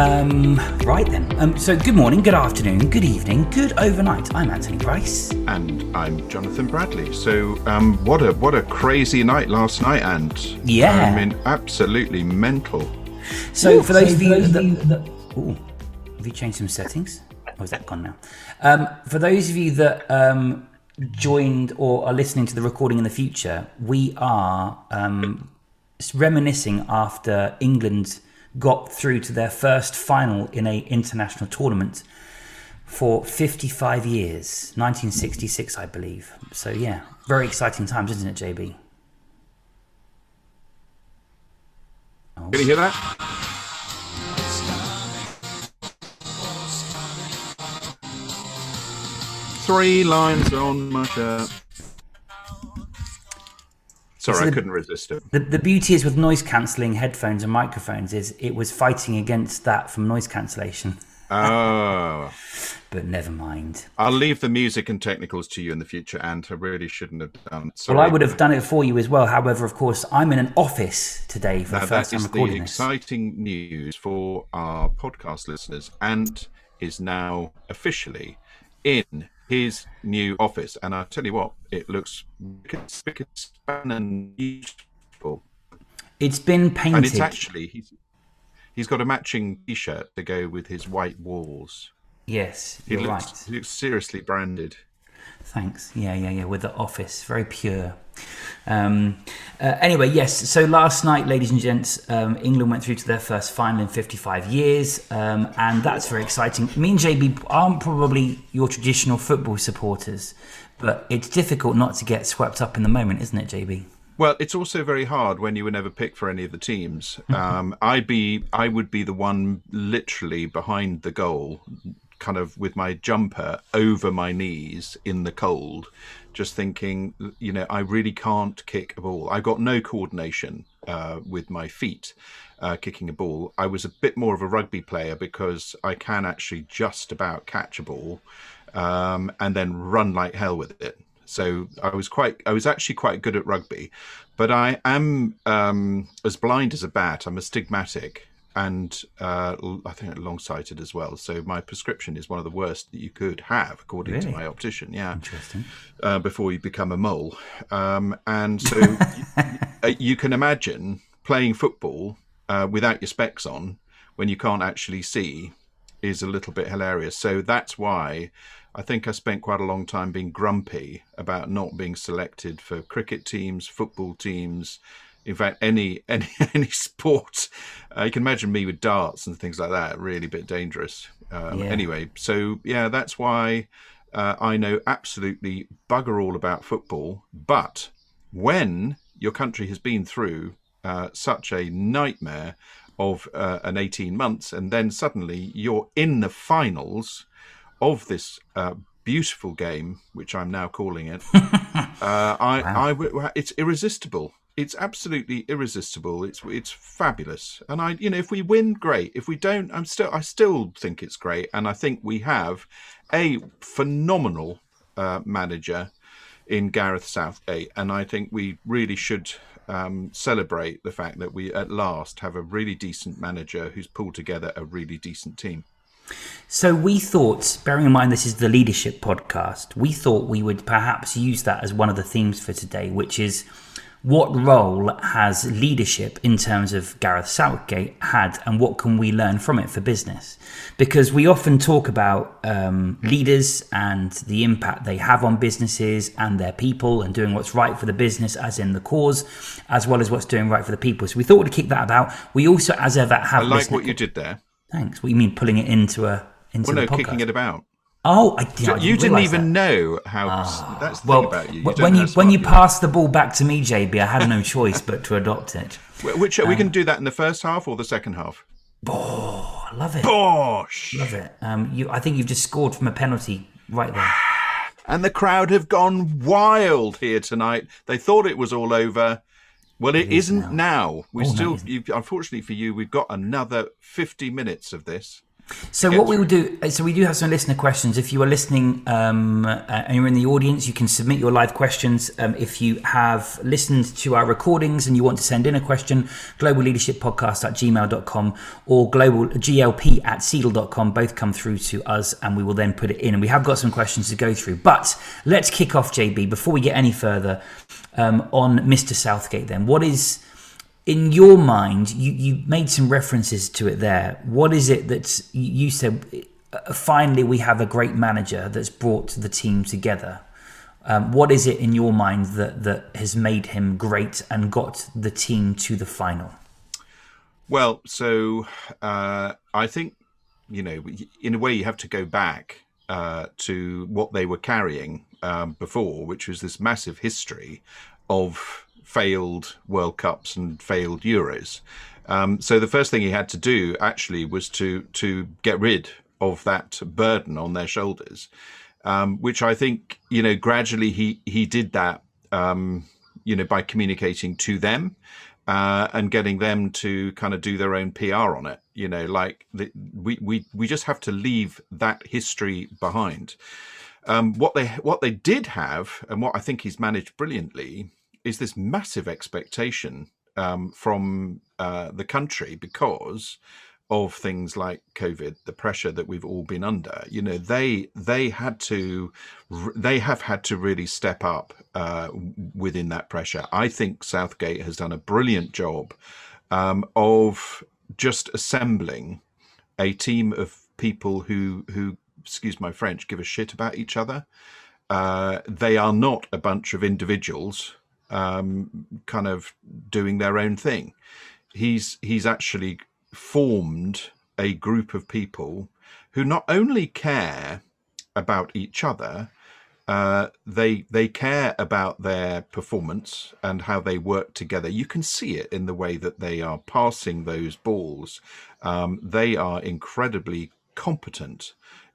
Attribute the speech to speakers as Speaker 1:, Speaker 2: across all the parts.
Speaker 1: Um, right then. Um, so, good morning, good afternoon, good evening, good overnight. I'm Anthony Price.
Speaker 2: And I'm Jonathan Bradley. So, um, what a what a crazy night last night, and
Speaker 1: Yeah.
Speaker 2: I mean, absolutely mental.
Speaker 1: So, for those of you that. Ooh, have you changed some settings? Or is that gone now? Um, for those of you that um, joined or are listening to the recording in the future, we are um, reminiscing after England got through to their first final in a international tournament for 55 years, 1966, I believe. So yeah, very exciting times, isn't it, JB? Oh.
Speaker 2: Can you hear that? Three lines on my shirt. Sorry,
Speaker 1: So
Speaker 2: I couldn't resist it.
Speaker 1: The, the beauty is with noise cancelling headphones and microphones is it was fighting against that from noise cancellation.
Speaker 2: Oh,
Speaker 1: But never mind.
Speaker 2: I'll leave the music and technicals to you in the future, and I really shouldn't have done. Sorry.
Speaker 1: Well, I would have done it for you as well. However, of course, I'm in an office today for
Speaker 2: Now,
Speaker 1: the first time
Speaker 2: is the
Speaker 1: recording this.
Speaker 2: exciting news for our podcast listeners. Ant is now officially in his new office, and I tell you what, it looks spick and beautiful.
Speaker 1: It's been painted, And
Speaker 2: it's actually he's he's got a matching T-shirt to go with his white walls.
Speaker 1: yes,
Speaker 2: He
Speaker 1: you're
Speaker 2: looks
Speaker 1: right.
Speaker 2: he looks seriously branded.
Speaker 1: Thanks. Yeah, yeah, yeah. With the office, very pure. Um, uh, anyway, yes. So last night, ladies and gents, um, England went through to their first final in 55 years, um, and that's very exciting. Me and JB aren't probably your traditional football supporters, but it's difficult not to get swept up in the moment, isn't it, JB?
Speaker 2: Well, it's also very hard when you were never picked for any of the teams. Um, I'd be, I would be the one literally behind the goal, kind of with my jumper over my knees in the cold, just thinking, you know, I really can't kick a ball. I've got no coordination uh, with my feet uh, kicking a ball. I was a bit more of a rugby player because I can actually just about catch a ball um, and then run like hell with it. So I was quite, I was actually quite good at rugby, but I am um, as blind as a bat. I'm astigmatic and uh, I think long-sighted as well. So my prescription is one of the worst that you could have, according
Speaker 1: Really?
Speaker 2: to my optician. Yeah,
Speaker 1: Interesting.
Speaker 2: uh, before you become a mole. Um, and so y- uh, you can imagine playing football uh, without your specs on when you can't actually see is a little bit hilarious. So that's why I think I spent quite a long time being grumpy about not being selected for cricket teams, football teams. In fact, any any any sport, uh, you can imagine me with darts and things like that. Really, a bit dangerous. Um,
Speaker 1: Yeah.
Speaker 2: Anyway, so yeah, that's why uh, I know absolutely bugger all about football. But when your country has been through uh, such a nightmare of uh, an 18 months, and then suddenly you're in the finals of this uh, beautiful game, which I'm now calling it, uh, I, I w- it's irresistible. It's absolutely irresistible. It's it's fabulous, and I, you know, if we win, great. If we don't, I'm still, I still think it's great, and I think we have a phenomenal uh, manager in Gareth Southgate, and I think we really should um, celebrate the fact that we at last have a really decent manager who's pulled together a really decent team.
Speaker 1: So we thought, bearing in mind this is the leadership podcast, we thought we would perhaps use that as one of the themes for today, which is what role has leadership in terms of Gareth Southgate had and what can we learn from it for business? Because we often talk about um, leaders and the impact they have on businesses and their people and doing what's right for the business, as in the cause, as well as what's doing right for the people. So we thought we'd kick that about. We also, as ever, have
Speaker 2: I like
Speaker 1: listener-
Speaker 2: what you did there.
Speaker 1: Thanks. What you mean pulling it into a into
Speaker 2: Well,
Speaker 1: the
Speaker 2: no,
Speaker 1: podcast?
Speaker 2: kicking it about.
Speaker 1: Oh, I, yeah, I
Speaker 2: you didn't even
Speaker 1: that.
Speaker 2: know how. that's the
Speaker 1: Well,
Speaker 2: thing about you. you
Speaker 1: when you when you passed the ball back to me, JB, I had no choice but to adopt it.
Speaker 2: Which are we going to do that in the first half or the second half?
Speaker 1: Oh, I love it.
Speaker 2: Bosh!
Speaker 1: Love it. Um, you, I think you've just scored from a penalty right there.
Speaker 2: And the crowd have gone wild here tonight. They thought it was all over. Well, it isn't now. We
Speaker 1: Oh,
Speaker 2: still, you, unfortunately for you, we've got another 50 minutes of this.
Speaker 1: So what we will do, uh, so we do have some listener questions. If you are listening um, uh, and you're in the audience, you can submit your live questions. Um, if you have listened to our recordings and you want to send in a question, global leadership podcast at gmail.com or global glp at seedle.com, both come through to us and we will then put it in. And we have got some questions to go through. But let's kick off, JB, before we get any further um, on Mr. Southgate then. What is in your mind, you, you made some references to it there. What is it that you said? Uh, finally, we have a great manager that's brought the team together. Um, what is it in your mind that that has made him great and got the team to the final?
Speaker 2: Well, so uh, I think you know, in a way, you have to go back uh, to what they were carrying um, before, which was this massive history of failed World Cups and failed Euros. Um, so the first thing he had to do actually was to to get rid of that burden on their shoulders, um, which I think you know gradually he he did that um, you know by communicating to them uh, and getting them to kind of do their own PR on it. You know, like the, we we we just have to leave that history behind. Um, what they what they did have, and what I think he's managed brilliantly, is this massive expectation um, from uh, the country because of things like COVID, the pressure that we've all been under. You know, they they had to, they have had to really step up uh, within that pressure. I think Southgate has done a brilliant job um, of just assembling a team of people who who, excuse my French, give a shit about each other. Uh, they are not a bunch of individuals um, kind of doing their own thing. He's he's actually formed a group of people who not only care about each other, uh, they they care about their performance and how they work together. You can see it in the way that they are passing those balls. Um, they are incredibly competent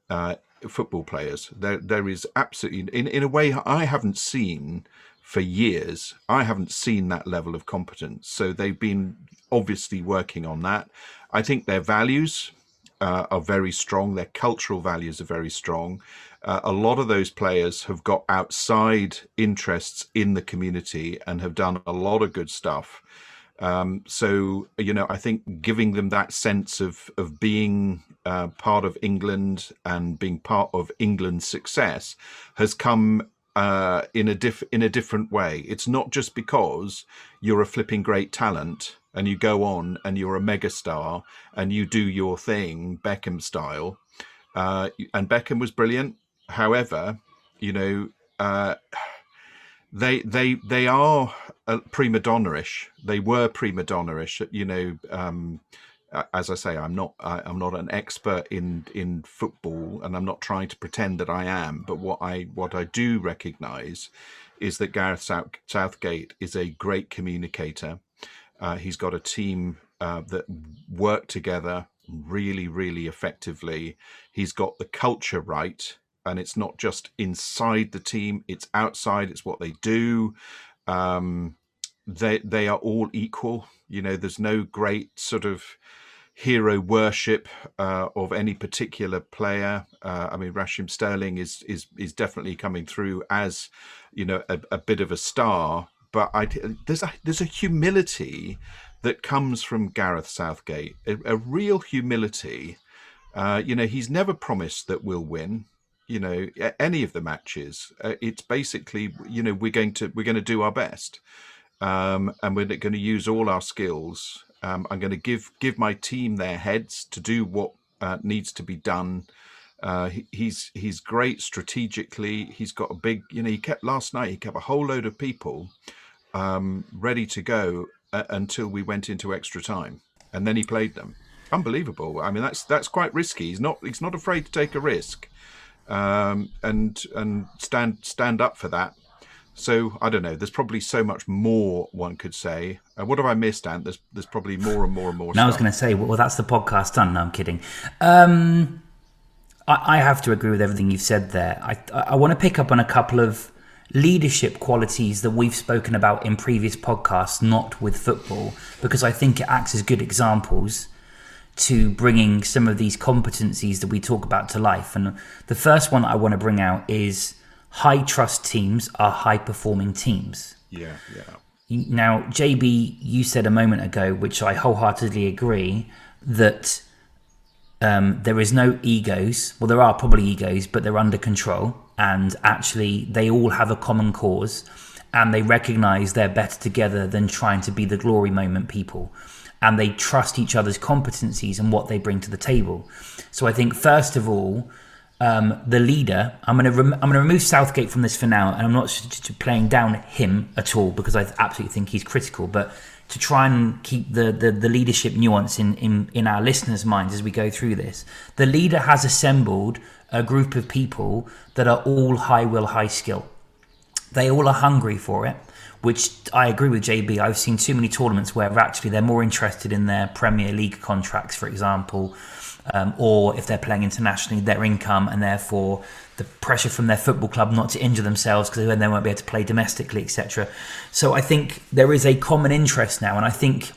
Speaker 2: uh, football players. There there is absolutely in in a way I haven't seen for years. I haven't seen that level of competence. So they've been obviously working on that. I think their values uh, are very strong. Their cultural values are very strong. Uh, a lot of those players have got outside interests in the community and have done a lot of good stuff. Um, so you know, I think giving them that sense of of being uh, part of England and being part of England's success has come uh, in a diff in a different way. It's not just because you're a flipping great talent and you go on and you're a megastar and you do your thing Beckham style. Uh, and Beckham was brilliant. However, you know, uh, they they they are prima donna-ish. They were prima donna-ish. You know, um, as I say, I'm not I, am not an expert in in football, and I'm not trying to pretend that I am. But what I what I do recognise is that Gareth South, Southgate is a great communicator. Uh, he's got a team uh, that work together really, really effectively. He's got the culture right, and it's not just inside the team; it's outside. It's what they do. Um, they they are all equal. You know, there's no great sort of hero worship uh, of any particular player. Uh, I mean, Raheem Sterling is is is definitely coming through as you know a, a bit of a star, but I, there's a there's a humility that comes from Gareth Southgate, a, a real humility. Uh, you know, he's never promised that we'll win. You know, any of the matches. Uh, it's basically, you know, we're going to we're going to do our best, um, and we're going to use all our skills um, I'm going to give give my team their heads to do what uh, needs to be done. Uh, he, he's he's great strategically. He's got a big, you know. He kept last night. He kept a whole load of people um, ready to go uh, until we went into extra time, and then he played them. Unbelievable. I mean, that's that's quite risky. He's not he's not afraid to take a risk, um, and and stand stand up for that. So I don't know. There's probably so much more one could say. Uh, what have I missed, Ant? There's there's probably more and more and more.
Speaker 1: Now I was going to say, well, that's the podcast done. No, I'm kidding. Um, I, I, have to agree with everything you've said there. I I want to pick up on a couple of leadership qualities that we've spoken about in previous podcasts, not with football, because I think it acts as good examples. to bringing some of these competencies that we talk about to life. And the first one I want to bring out is high trust teams are high performing teams.
Speaker 2: Yeah, yeah.
Speaker 1: Now, JB, you said a moment ago, which I wholeheartedly agree, that um, there is no egos. Well, there are probably egos, but they're under control. And actually, they all have a common cause and they recognize they're better together than trying to be the glory moment people. And they trust each other's competencies and what they bring to the table. So I think, first of all, um, the leader. I'm going to rem- I'm going to remove Southgate from this for now, and I'm not playing down him at all because I absolutely think he's critical. But to try and keep the, the, the leadership nuance in, in, in our listeners' minds as we go through this. The leader has assembled a group of people that are all high will, high skill. They all are hungry for it, which I agree with JB. I've seen too many tournaments where actually they're more interested in their Premier League contracts, for example, um, or if they're playing internationally, their income and therefore the pressure from their football club not to injure themselves because then they won't be able to play domestically, etc. So I think there is a common interest now, and I think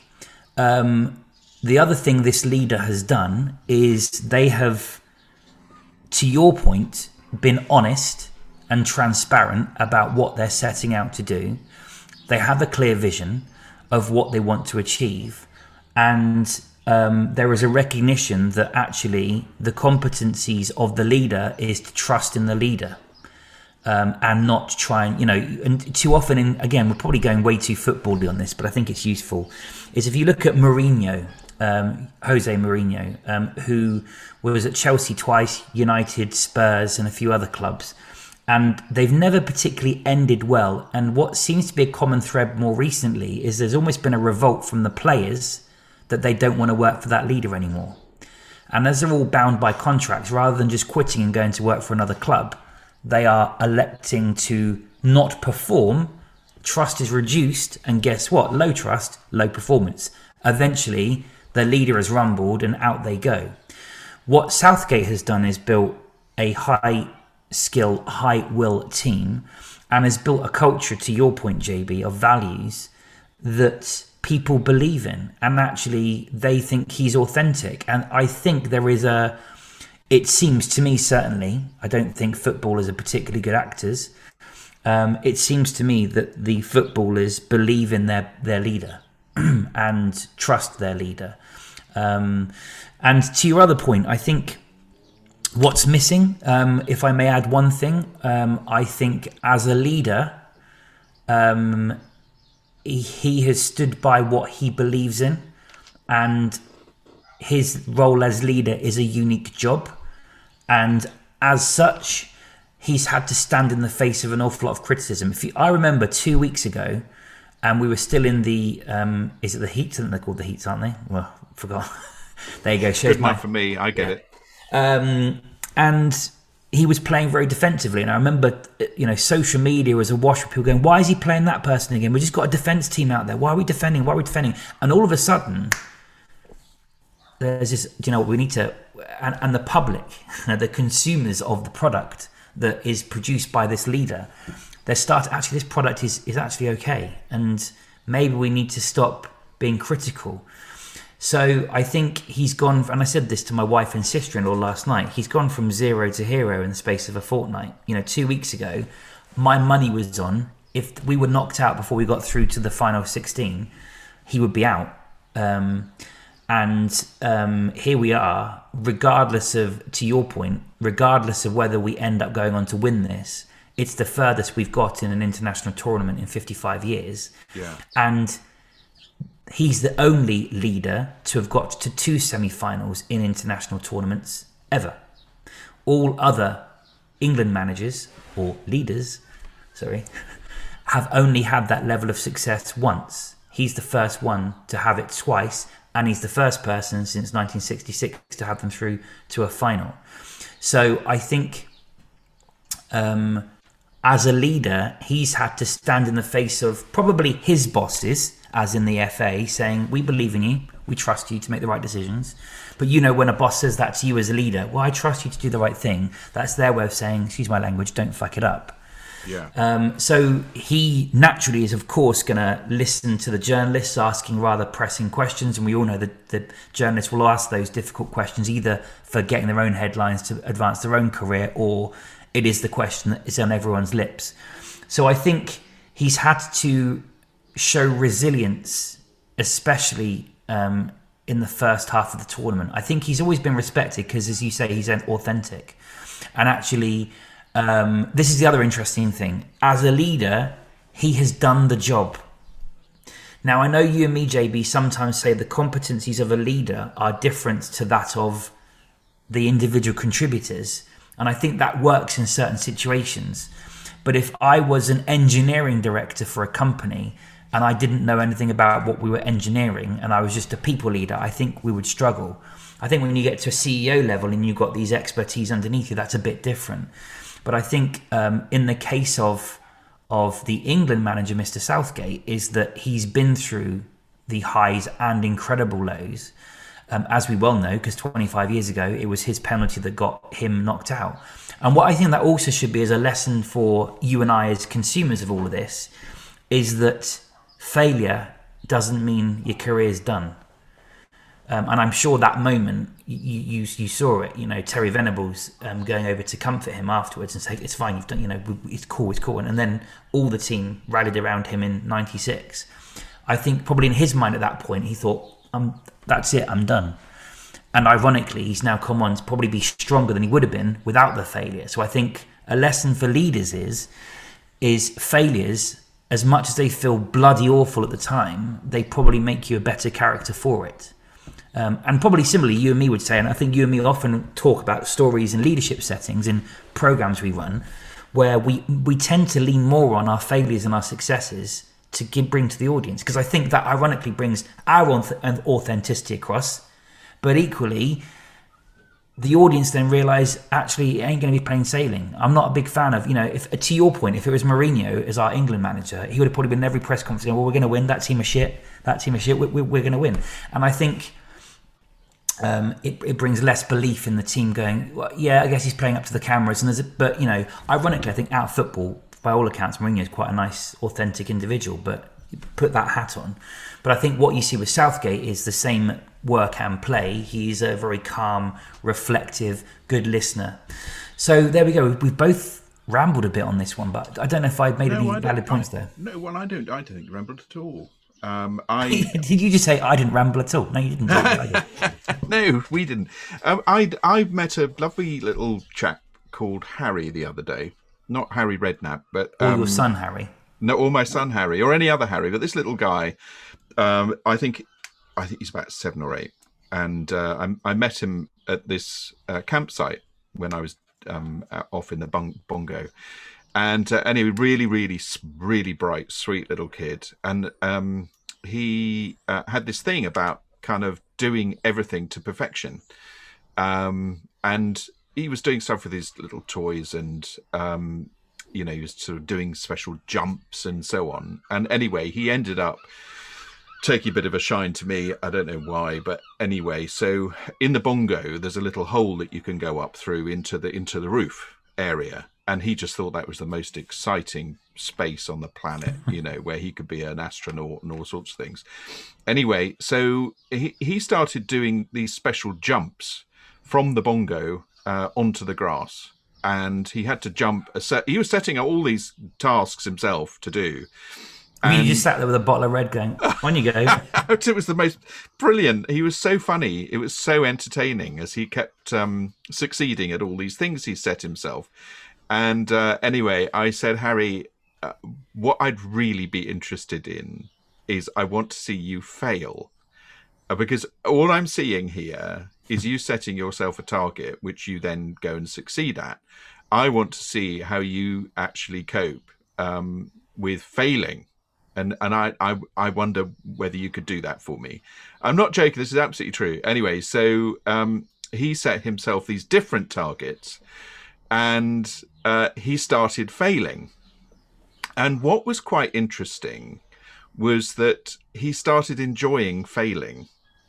Speaker 1: um, the other thing this leader has done is they have, to your point, been honest and transparent about what they're setting out to do. They have a clear vision of what they want to achieve, and um, there is a recognition that actually the competencies of the leader is to trust in the leader um, and not try and you know and too often in again we're probably going way too footbally on this but I think it's useful is if you look at Mourinho um, Jose Mourinho um, who was at Chelsea twice United Spurs and a few other clubs and they've never particularly ended well and what seems to be a common thread more recently is there's almost been a revolt from the players that they don't want to work for that leader anymore. And as they're all bound by contracts, rather than just quitting and going to work for another club, they are electing to not perform. Trust is reduced, and guess what? Low trust, low performance. Eventually, the leader has rumbled and out they go. What Southgate has done is built a high skill, high will team and has built a culture, to your point, JB, of values that people believe in and actually they think he's authentic. And i think there is a it seems to me certainly i don't think footballers are particularly good actors. Um, it seems to me that the footballers believe in their their leader and trust their leader. Um, and to your other point i think what's missing um, if i may add one thing um, i think as a leader um, he has stood by what he believes in, and his role as leader is a unique job, and as such, he's had to stand in the face of an awful lot of criticism. If you, I remember two weeks ago, and we were still in the um, is it the heats? I think they're called the heats, aren't they? Well, forgot. there you go.
Speaker 2: Shows Good my, for me. I get yeah. it.
Speaker 1: Um, and he was playing very defensively. And I remember, you know, social media was awash with people going, why is he playing that person again? We just got a defense team out there. Why are we defending? Why are we defending? And all of a sudden, there's this, you know, we need to, and, and the public, the consumers of the product that is produced by this leader, they start actually, this product is, is actually okay. And maybe we need to stop being critical so I think he's gone, and I said this to my wife and sister in law last night, he's gone from zero to hero in the space of a fortnight. You know, two weeks ago, my money was on. If we were knocked out before we got through to the final 16, he would be out. Um, and um, here we are, regardless of, to your point, regardless of whether we end up going on to win this, it's the furthest we've got in an international tournament in 55 years.
Speaker 2: Yeah.
Speaker 1: And he's the only leader to have got to two semi finals in international tournaments ever. All other England managers or leaders, sorry, have only had that level of success once. He's the first one to have it twice, and he's the first person since 1966 to have them through to a final. So I think um, as a leader, he's had to stand in the face of probably his bosses as in the FA, saying, We believe in you, we trust you to make the right decisions. But you know, when a boss says that to you as a leader, well, I trust you to do the right thing, that's their way of saying, Excuse my language, don't fuck it up.
Speaker 2: Yeah.
Speaker 1: Um, so he naturally is, of course, going to listen to the journalists asking rather pressing questions, and we all know that the journalists will ask those difficult questions either for getting their own headlines to advance their own career, or it is the question that is on everyone's lips. So I think he's had to show resilience, especially um, in the first half of the tournament. I think he's always been respected because, as you say, he's authentic, and actually um, this is the other interesting thing. As a leader, he has done the job. Now, I know you and me, JB, sometimes say the competencies of a leader are different to that of the individual contributors. And I think that works in certain situations. But if I was an engineering director for a company and I didn't know anything about what we were engineering and I was just a people leader, I think we would struggle. I think when you get to a CEO level and you've got these expertise underneath you, that's a bit different. But I think um, in the case of of the England manager, Mr. Southgate, is that he's been through the highs and incredible lows. Um, as we well know, because 25 years ago it was his penalty that got him knocked out. And what I think that also should be as a lesson for you and I as consumers of all of this is that failure doesn't mean your career is done. Um, and I'm sure that moment you, you, you saw it. You know Terry Venables um, going over to comfort him afterwards and say it's fine. You've done. You know it's cool. It's cool. And then all the team rallied around him in '96. I think probably in his mind at that point he thought, "Um, that's it. I'm done." And ironically, he's now come on to probably be stronger than he would have been without the failure. So I think a lesson for leaders is is failures as much as they feel bloody awful at the time, they probably make you a better character for it. Um, and probably similarly, you and me would say, and I think you and me often talk about stories and leadership settings in programs we run, where we we tend to lean more on our failures and our successes to give, bring to the audience because I think that ironically brings our authenticity across, but equally the audience then realize actually it ain't going to be plain sailing. I'm not a big fan of you know if to your point, if it was Mourinho as our England manager, he would have probably been in every press conference. Well, we're going to win. That team of shit. That team of shit. We're, we're going to win. And I think um, it, it, brings less belief in the team going, well, yeah, I guess he's playing up to the cameras. And there's a, but, you know, ironically, I think out of football, by all accounts, Mourinho is quite a nice, authentic individual, but put that hat on. But I think what you see with Southgate is the same work and play. He's a very calm, reflective, good listener. So there we go. We've both rambled a bit on this one, but I don't know if I've made no, any valid points
Speaker 2: I,
Speaker 1: there.
Speaker 2: No, well, I don't. I don't think you rambled at all. Um, I
Speaker 1: did you just say I didn't ramble at all? No, you didn't.
Speaker 2: no, we didn't. Um, I I met a lovely little chap called Harry the other day. Not Harry Redknapp, but
Speaker 1: um, or your son Harry.
Speaker 2: No, or my son Harry, or any other Harry. But this little guy, um, I think, I think he's about seven or eight, and uh, I, I met him at this uh, campsite when I was um, off in the bongo, and uh, anyway, really, really, really bright, sweet little kid, and um, he uh, had this thing about kind of doing everything to perfection, um, and he was doing stuff with his little toys, and um, you know, he was sort of doing special jumps and so on. And anyway, he ended up taking a bit of a shine to me. I don't know why, but anyway, so in the bongo, there's a little hole that you can go up through into the into the roof area and he just thought that was the most exciting space on the planet you know where he could be an astronaut and all sorts of things anyway so he, he started doing these special jumps from the bongo uh, onto the grass and he had to jump a set he was setting all these tasks himself to do
Speaker 1: and you just sat there with a bottle of red going, on you go.
Speaker 2: it was the most brilliant. He was so funny. It was so entertaining as he kept um, succeeding at all these things he set himself. And uh, anyway, I said, Harry, uh, what I'd really be interested in is I want to see you fail. Uh, because all I'm seeing here is you setting yourself a target, which you then go and succeed at. I want to see how you actually cope um, with failing. And, and I, I I wonder whether you could do that for me. I'm not joking. This is absolutely true. Anyway, so um, he set himself these different targets, and uh, he started failing. And what was quite interesting was that he started enjoying failing.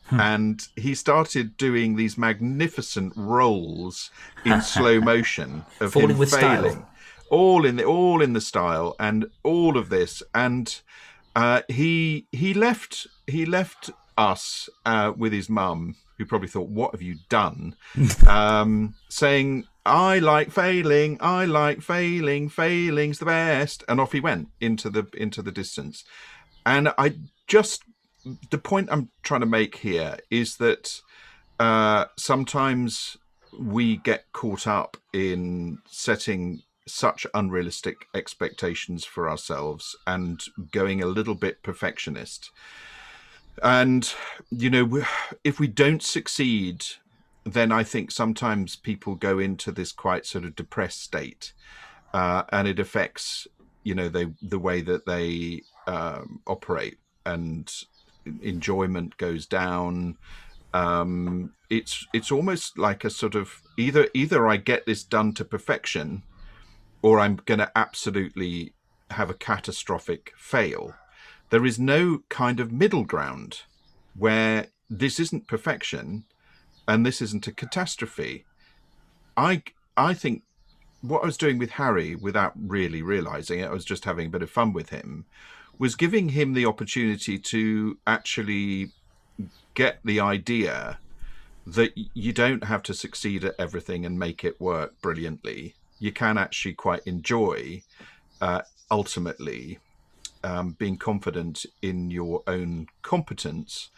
Speaker 2: Hmm. And he started doing these magnificent rolls in slow motion of him failing.
Speaker 1: Style.
Speaker 2: all in the all in the style and all of this and uh, he he left he left us uh, with his mum who probably thought what have you done um, saying i like failing i like failing failing's the best and off he went into the into the distance and i just the point i'm trying to make here is that uh, sometimes we get caught up in setting such unrealistic expectations for ourselves and going a little bit perfectionist. And, you know, if we don't succeed, then I think sometimes people go into this quite sort of depressed state. Uh, and it affects, you know, they, the way that they um, operate and enjoyment goes down. Um, it's it's almost like a sort of either either I get this done to perfection or I'm going to absolutely have a catastrophic fail. There is no kind of middle ground where this isn't perfection and this isn't a catastrophe. I I think what I was doing with Harry without really realizing it, I was just having a bit of fun with him, was giving him the opportunity to actually get the idea that you don't have to succeed at everything and make it work brilliantly you can actually quite enjoy uh, ultimately um, being confident in your own competence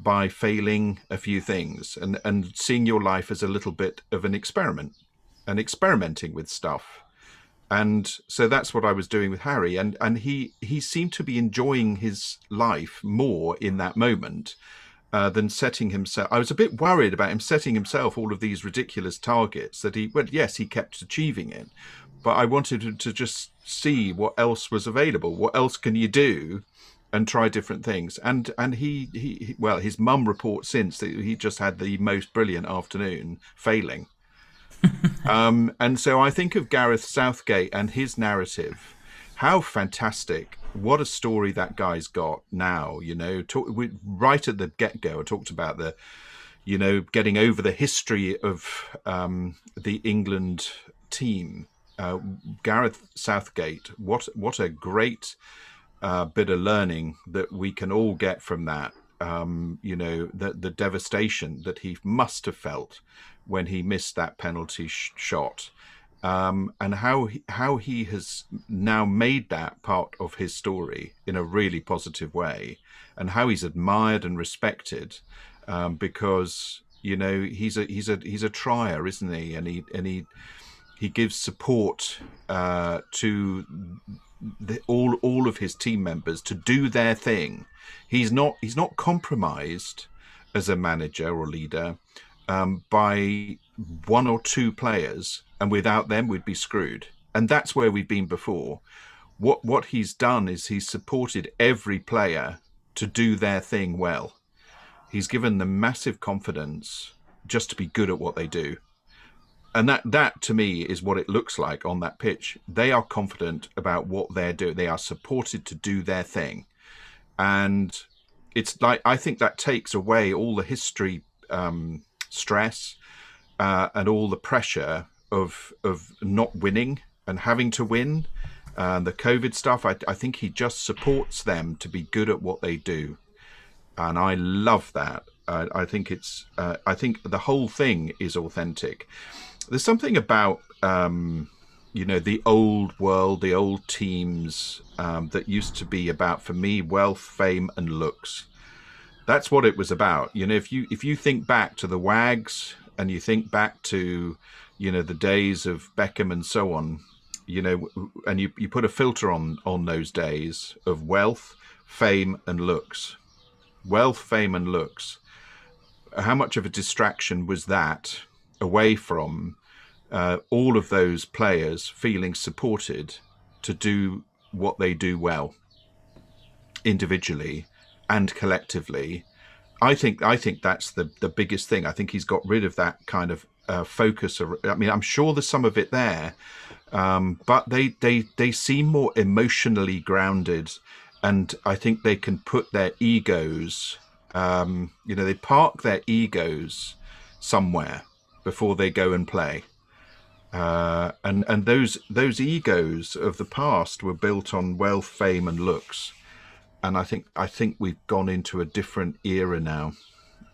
Speaker 2: by failing a few things and, and seeing your life as a little bit of an experiment and experimenting with stuff. And so that's what I was doing with Harry. And, and he, he seemed to be enjoying his life more in that moment uh, than setting himself. I was a bit worried about him setting himself all of these ridiculous targets that he, well, yes, he kept achieving it, but I wanted him to just see what else was available. What else can you do? And try different things, and and he, he well, his mum reports since that he just had the most brilliant afternoon, failing, um, and so I think of Gareth Southgate and his narrative. How fantastic what a story that guy's got now. You know, talk, we, right at the get go, I talked about the, you know, getting over the history of um, the England team. Uh, Gareth Southgate, what what a great uh, bit of learning that we can all get from that. Um, you know, the the devastation that he must have felt when he missed that penalty sh- shot um, and how he, how he has now made that part of his story in a really positive way, and how he's admired and respected um, because you know he's a he's a he's a trier, isn't he? And he and he he gives support uh, to the, all all of his team members to do their thing. He's not he's not compromised as a manager or leader um, by one or two players and without them we'd be screwed. And that's where we've been before. What what he's done is he's supported every player to do their thing well. He's given them massive confidence just to be good at what they do. And that that to me is what it looks like on that pitch. They are confident about what they're doing. They are supported to do their thing. And it's like I think that takes away all the history um, stress uh, and all the pressure of of not winning and having to win. And the COVID stuff, I, I think he just supports them to be good at what they do, and I love that. Uh, I think it's. Uh, I think the whole thing is authentic. There's something about. Um, you know the old world, the old teams um, that used to be about for me wealth, fame, and looks. That's what it was about. You know, if you if you think back to the Wags and you think back to you know the days of Beckham and so on, you know, and you you put a filter on on those days of wealth, fame, and looks. Wealth, fame, and looks. How much of a distraction was that away from uh, all of those players feeling supported to do what they do well, individually and collectively? I think I think that's the the biggest thing. I think he's got rid of that kind of uh, focus. I mean, I'm sure there's some of it there, um, but they they they seem more emotionally grounded, and I think they can put their egos. Um, you know, they park their egos somewhere before they go and play. Uh, and and those those egos of the past were built on wealth, fame, and looks, and I think I think we've gone into a different era now,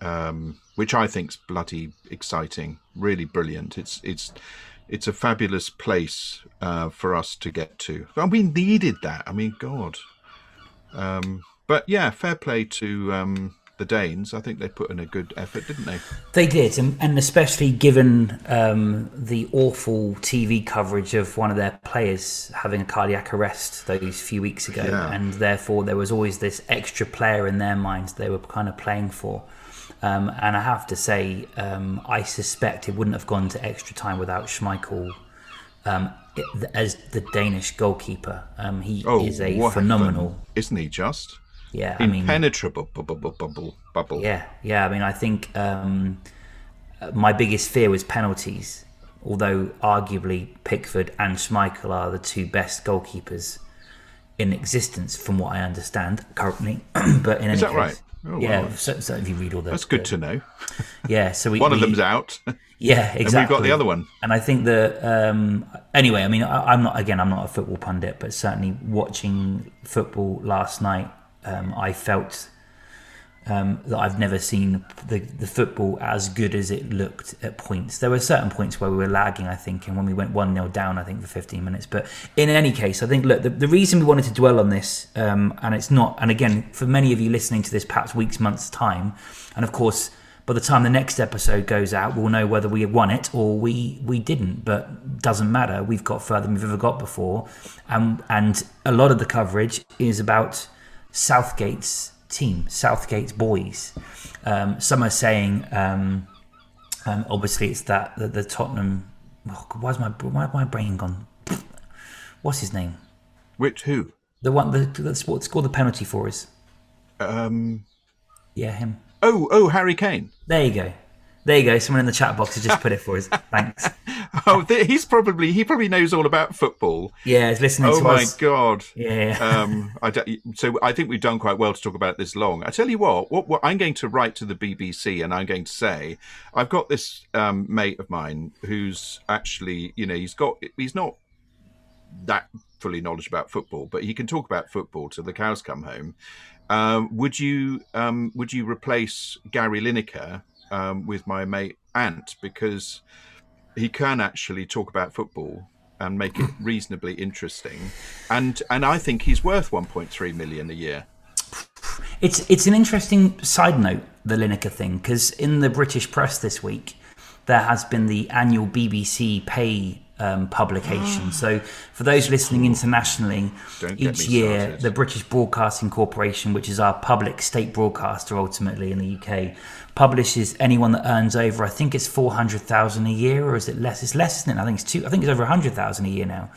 Speaker 2: um, which I think's bloody exciting, really brilliant. It's it's it's a fabulous place uh, for us to get to, and we needed that. I mean, God. Um, but yeah, fair play to um, the Danes. I think they put in a good effort, didn't they?
Speaker 1: They did, and, and especially given um, the awful TV coverage of one of their players having a cardiac arrest those few weeks ago,
Speaker 2: Yeah.
Speaker 1: and therefore there was always this extra player in their minds they were kind of playing for. Um, and I have to say, um, I suspect it wouldn't have gone to extra time without Schmeichel um, as the Danish goalkeeper. Um, he is a
Speaker 2: Oh,
Speaker 1: phenomenal.
Speaker 2: isn't he? Just
Speaker 1: Yeah, I mean,
Speaker 2: impenetrable bubble bubble.
Speaker 1: Yeah, yeah. I mean, I think um, my biggest fear was penalties. Although arguably Pickford and Schmeichel are the two best goalkeepers in existence, from what I understand currently. but in any
Speaker 2: that
Speaker 1: case,
Speaker 2: right? Oh,
Speaker 1: yeah.
Speaker 2: wow.
Speaker 1: So, so if you read all the,
Speaker 2: That's good
Speaker 1: the-
Speaker 2: to know.
Speaker 1: yeah. So we,
Speaker 2: One of
Speaker 1: we-
Speaker 2: them's out,
Speaker 1: yeah, exactly.
Speaker 2: we've got the other one.
Speaker 1: And I think that um, anyway, I mean, I, I'm not again, I'm not a football pundit, but certainly watching football last night, um, I felt um, that I've never seen the, the football as good as it looked at points. There were certain points where we were lagging, I think, and when we went 1 0 down, I think, for 15 minutes. But in any case, I think, look, the, the reason we wanted to dwell on this, um, and it's not, and again, for many of you listening to this, perhaps weeks, months' time, and of course, by the time the next episode goes out, we'll know whether we won it or we, we didn't. But doesn't matter. We've got further than we've ever got before, and and a lot of the coverage is about Southgate's team, Southgate's boys. Um, some are saying, um, um, obviously, it's that the, the Tottenham. Oh, why's my why my brain gone? What's his name?
Speaker 2: Which who?
Speaker 1: The one the, the what scored the penalty for us?
Speaker 2: Um.
Speaker 1: Yeah, him.
Speaker 2: Oh, oh, Harry Kane.
Speaker 1: There you go. There you go. Someone in the chat box has just put it for us. Thanks.
Speaker 2: Oh, th- he's probably he probably knows all about football.
Speaker 1: Yeah, he's listening to us.
Speaker 2: Oh my
Speaker 1: us.
Speaker 2: god.
Speaker 1: Yeah.
Speaker 2: um, I so I think we've done quite well to talk about this long. I tell you what, what, what I'm going to write to the BBC and I'm going to say, I've got this um, mate of mine who's actually, you know, he's got, he's not that fully knowledge about football, but he can talk about football till the cows come home. Um, would you, um, would you replace Gary Lineker um, with my mate Ant because he can actually talk about football and make it reasonably interesting. And and I think he's worth 1.3 million a year.
Speaker 1: It's it's an interesting side note, the Lineker thing, because in the British press this week, there has been the annual BBC pay um, publication. so for those listening internationally,
Speaker 2: Don't
Speaker 1: each year
Speaker 2: started.
Speaker 1: the British Broadcasting Corporation, which is our public state broadcaster ultimately in the UK, publishes anyone that earns over I think it's four hundred thousand a year, or is it less? It's less, isn't it? I think it's two. I think it's over hundred thousand a year now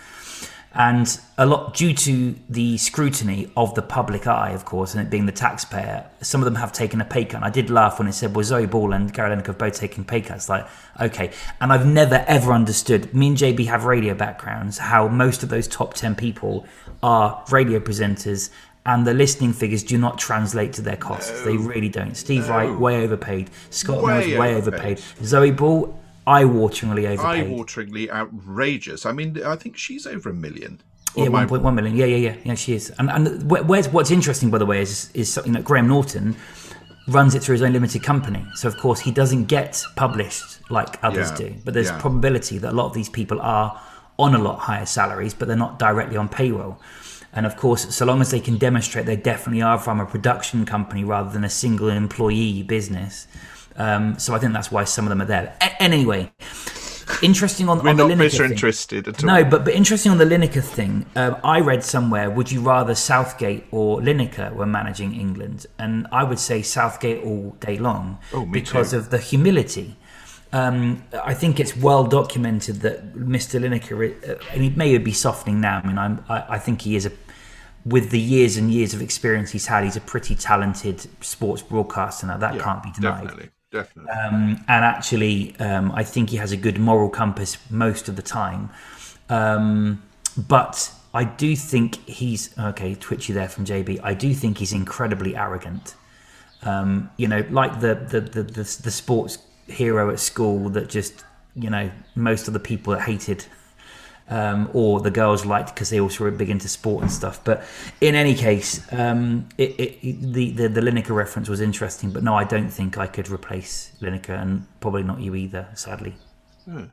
Speaker 1: and a lot due to the scrutiny of the public eye, of course, and it being the taxpayer. Some of them have taken a pay cut. And I did laugh when it said, "Well, Zoe Ball and Gary Lineker have both taken pay cuts." Like, okay, and I've never ever understood. Me and JB have radio backgrounds. How most of those top ten people are radio presenters. And the listening figures do not translate to their costs. They really don't. Steve Wright, way overpaid. Scott
Speaker 2: Way
Speaker 1: Mills, way
Speaker 2: overpaid.
Speaker 1: overpaid. Zoe Ball, eye-wateringly overpaid.
Speaker 2: Eye-wateringly outrageous. I mean, I think she's over a million. Or
Speaker 1: Yeah, one point one million. Yeah, yeah, yeah, yeah. She is. And and where's what's interesting, by the way, is is something that Graham Norton runs it through his own limited company. So of course he doesn't get published like others
Speaker 2: Yeah,
Speaker 1: do. But there's
Speaker 2: yeah.
Speaker 1: probability that a lot of these people are on a lot higher salaries, but they're not directly on payroll. And of course, so long as they can demonstrate they definitely are from a production company rather than a single employee business. Um, so I think that's why some of them are there. A- anyway, interesting on,
Speaker 2: We're
Speaker 1: on the
Speaker 2: not
Speaker 1: Lineker thing.
Speaker 2: interested at all.
Speaker 1: No, but but interesting on the Lineker thing. Um, I read somewhere, would you rather Southgate or Lineker were managing England? And I would say Southgate all day long
Speaker 2: Oh,
Speaker 1: because
Speaker 2: too.
Speaker 1: of the humility. Um, I think it's well documented that Mr. Lineker, uh, and he may be softening now. I mean, I'm, I, I think he is a, with the years and years of experience he's had, he's a pretty talented sports broadcaster. Now that can't be denied.
Speaker 2: Definitely, definitely.
Speaker 1: Um, and actually, um, I think he has a good moral compass most of the time. Um, but I do think he's okay. Twitchy there from JB. I do think he's incredibly arrogant. Um, you know, like the the, the the the sports hero at school that just you know most of the people that hated um, or the girls liked because they also were big into sport and stuff. But in any case, um, it, it, the, the the Lineker reference was interesting. But no, I don't think I could replace Lineker, and probably not you either, sadly. Hmm.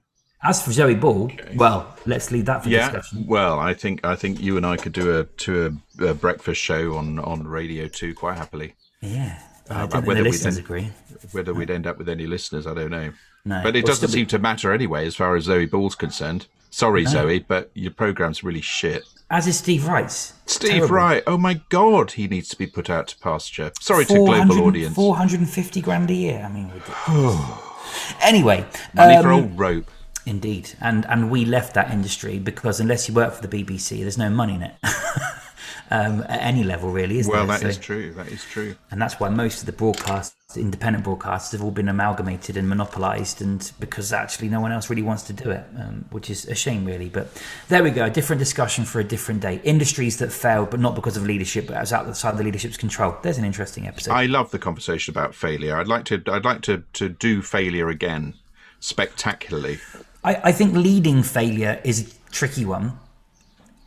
Speaker 1: As for Zoe Ball, okay. well, let's leave that for yeah, discussion.
Speaker 2: Well, I think I think you and I could do a to a, a breakfast show on on Radio Two quite happily.
Speaker 1: Yeah, uh, whether the listeners agree.
Speaker 2: Whether we'd end up with any listeners, I don't know. No, but it doesn't seem be... to matter anyway, as far as Zoe Ball's concerned. Sorry, no. Zoe, but your program's really shit.
Speaker 1: As is Steve Wright's.
Speaker 2: Steve Terrible. Wright. Oh my God, he needs to be put out to pasture. Sorry to global audience.
Speaker 1: 450 grand a year. I mean, anyway.
Speaker 2: Money um, for old rope.
Speaker 1: Indeed. And, and we left that industry because unless you work for the BBC, there's no money in it. um, at any level, really, is
Speaker 2: well,
Speaker 1: there?
Speaker 2: that so, is true. That is true.
Speaker 1: And that's why most of the broadcasts, independent broadcasts, have all been amalgamated and monopolised, and because actually no one else really wants to do it, um, which is a shame, really. But there we go. A different discussion for a different day. Industries that failed, but not because of leadership, but as outside the leadership's control. There's an interesting episode.
Speaker 2: I love the conversation about failure. I'd like to. I'd like to to do failure again, spectacularly.
Speaker 1: I, I think leading failure is a tricky one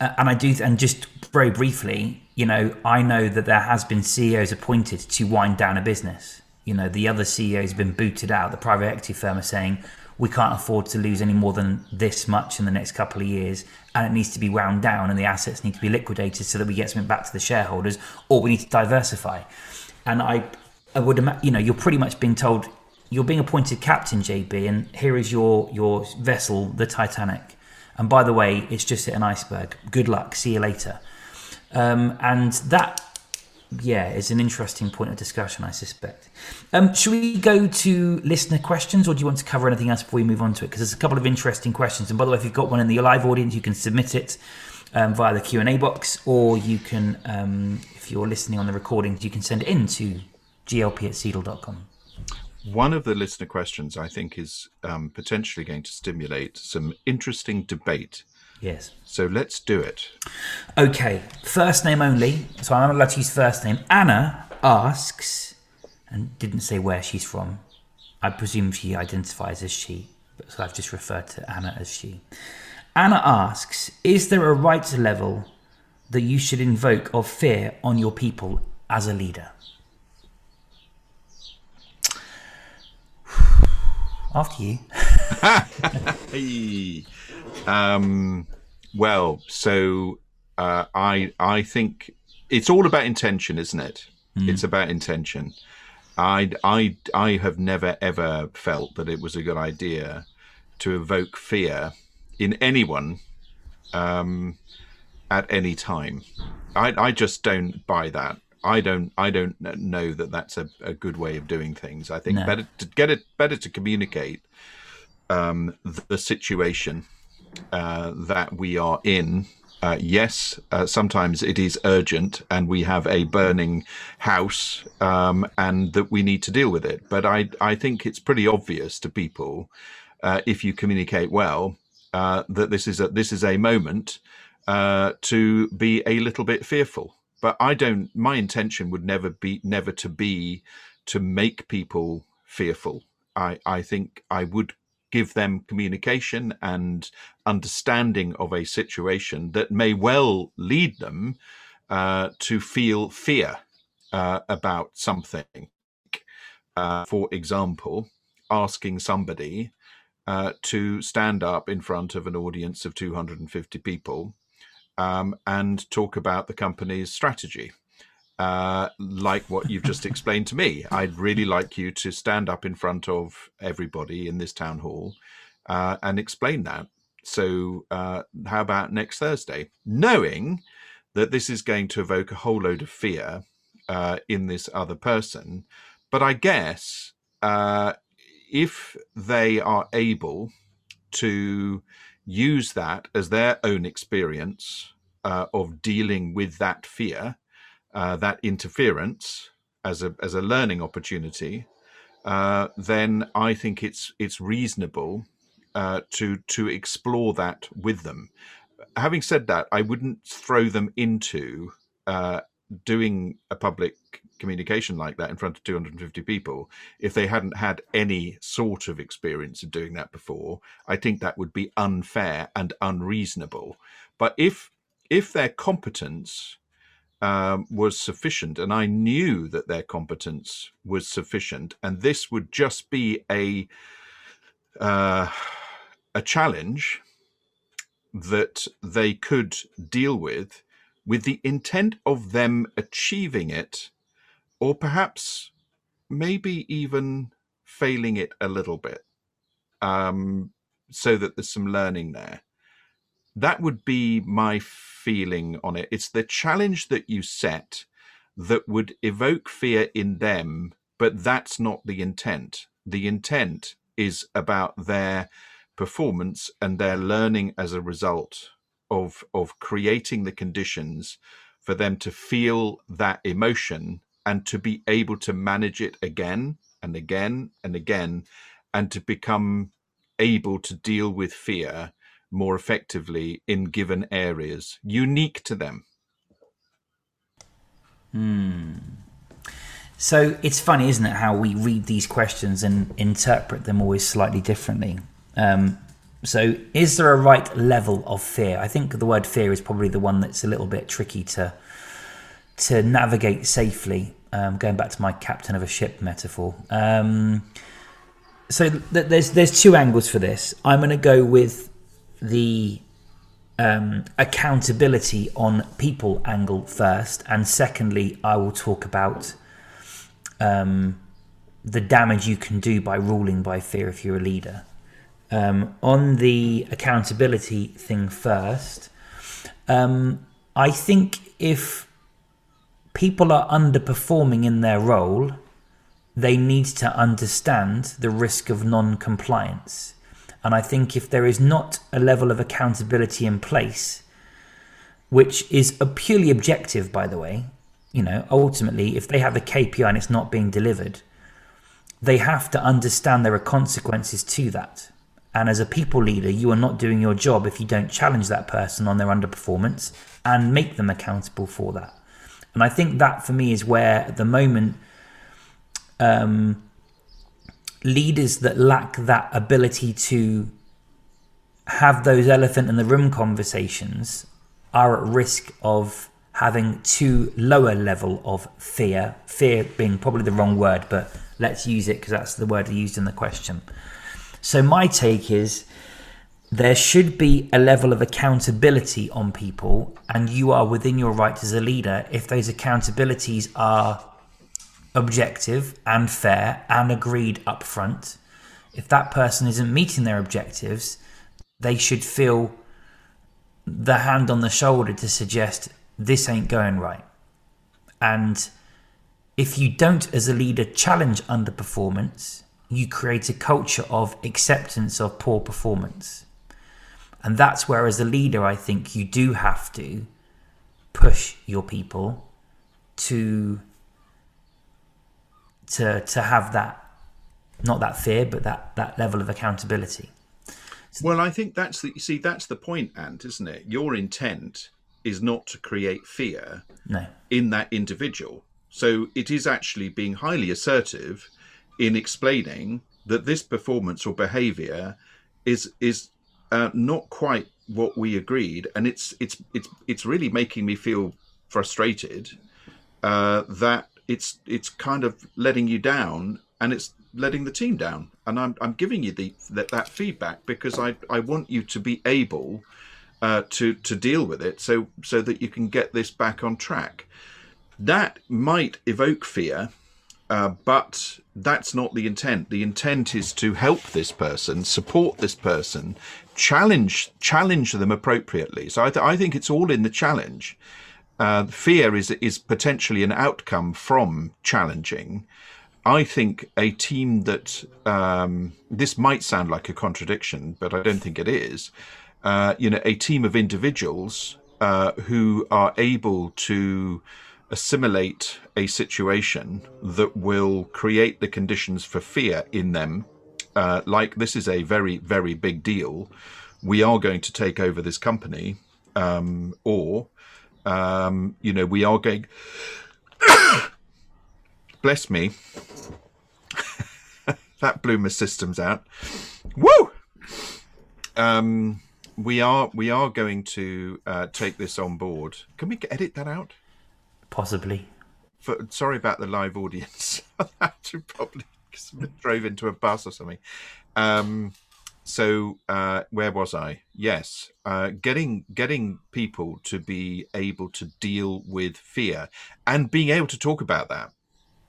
Speaker 1: Uh, and I do, and just very briefly, you know, I know that there has been CEOs appointed to wind down a business. You know, the other CEO has been booted out. The private equity firm are saying we can't afford to lose any more than this much in the next couple of years, and it needs to be wound down, and the assets need to be liquidated so that we get something back to the shareholders, or we need to diversify. And I, I would imagine, you know, you're pretty much being told you're being appointed captain, JB, and here is your your vessel, the Titanic and by the way, it's just an iceberg. Good luck. See you later. Um, and that, yeah, is an interesting point of discussion, I suspect. Um, should we go to listener questions, or do you want to cover anything else before we move on to it? Because there's a couple of interesting questions. And by the way, if you've got one in the live audience, you can submit it um, via the Q and A box, or you can, um, if you're listening on the recordings, you can send it in to glp at.
Speaker 2: One of the listener questions I think is um, potentially going to stimulate some interesting debate.
Speaker 1: Yes.
Speaker 2: So let's do it.
Speaker 1: Okay, first name only. So I'm allowed to use first name. Anna asks, and didn't say where she's from. I presume she identifies as she, so I've just referred to Anna as she. Anna asks, is there a right level that you should invoke of fear on your people as a leader? After you.
Speaker 2: hey. um, well, so uh, I I think it's all about intention, isn't it? Mm. It's about intention. I I I have never ever felt that it was a good idea to evoke fear in anyone um, at any time. I I just don't buy that. I don't I don't know that that's a, a good way of doing things. I think no. better to get it better to communicate um, the situation uh, that we are in. Uh, yes, uh, sometimes it is urgent, and we have a burning house, um, and that we need to deal with it. But I I think it's pretty obvious to people uh, if you communicate well uh, that this is a this is a moment uh, to be a little bit fearful but I don't. My intention would never be never to be to make people fearful. I I think I would give them communication and understanding of a situation that may well lead them uh, to feel fear uh, about something. Uh, for example, asking somebody uh, to stand up in front of an audience of 250 people um, and talk about the company's strategy. Uh, like what you've just explained to me. I'd really like you to stand up in front of everybody in this town hall uh, and explain that. So, uh, how about next Thursday? Knowing that this is going to evoke a whole load of fear uh, in this other person. But I guess uh, if they are able to use that as their own experience uh, of dealing with that fear, uh, that interference as a as a learning opportunity, uh, then I think it's it's reasonable uh, to to explore that with them. Having said that, I wouldn't throw them into uh, doing a public communication like that in front of 250 people if they hadn't had any sort of experience of doing that before i think that would be unfair and unreasonable. But if if their competence um, was sufficient and i knew that their competence was sufficient and this would just be a uh, a challenge that they could deal with with the intent of them achieving it, or perhaps maybe even failing it a little bit, um, so that there's some learning there. That would be my feeling on it. It's the challenge that you set that would evoke fear in them, but that's not the intent. The intent is about their performance and their learning as a result of of creating the conditions for them to feel that emotion and to be able to manage it again and again and again and to become able to deal with fear more effectively in given areas unique to them
Speaker 1: hmm. so it's funny isn't it how we read these questions and interpret them always slightly differently um, so, is there a right level of fear? I think the word fear is probably the one that's a little bit tricky to to navigate safely. Um, going back to my captain of a ship metaphor. Um, so th- there's there's two angles for this. I'm going to go with the um, accountability on people angle first, and secondly, I will talk about um, the damage you can do by ruling by fear if you're a leader. Um, on the accountability thing first, um, I think if people are underperforming in their role, they need to understand the risk of non compliance. And I think if there is not a level of accountability in place, which is a purely objective, by the way, you know, ultimately, if they have a KPI and it's not being delivered, they have to understand there are consequences to that. And as a people leader, you are not doing your job if you don't challenge that person on their underperformance and make them accountable for that. And I think that for me is where at the moment um, leaders that lack that ability to have those elephant in the room conversations are at risk of having too lower level of fear. Fear being probably the wrong word, but let's use it because that's the word used in the question. So my take is there should be a level of accountability on people, and you are within your right as a leader if those accountabilities are objective and fair and agreed up front. If that person isn't meeting their objectives, they should feel the hand on the shoulder to suggest this ain't going right. And if you don't, as a leader, challenge underperformance, you create a culture of acceptance of poor performance. And that's where, as a leader, I think you do have to push your people to to to have that not that fear, but that that level of accountability.
Speaker 2: Well, I think that's the you see that's the point, Ant, isn't it? Your intent is not to create fear
Speaker 1: no.
Speaker 2: in that individual. So it is actually being highly assertive in explaining that this performance or behavior is is uh, not quite what we agreed, and it's it's it's it's really making me feel frustrated uh, that it's it's kind of letting you down, and it's letting the team down. And I'm I'm giving you the that, that feedback because I I want you to be able uh, to to deal with it, so so that you can get this back on track. That might evoke fear uh, but that's not the intent. The intent is to help this person, support this person, challenge challenge them appropriately. So I, th- I think it's all in the challenge. Uh, fear is is potentially an outcome from challenging. I think a team that um, this might sound like a contradiction, but I don't think it is. Uh, you know, a team of individuals uh, who are able to assimilate a situation that will create the conditions for fear in them. Uh, like this is a very, very big deal. We are going to take over this company, um, or um, you know, we are going. bless me. that blew my systems out. Woo! Um, we are we are going to uh, take this on board. Can we edit that out?
Speaker 1: Possibly.
Speaker 2: For, sorry about the live audience. I had to probably drove into a bus or something. Um, so uh, where was I? Yes, uh, getting getting people to be able to deal with fear and being able to talk about that.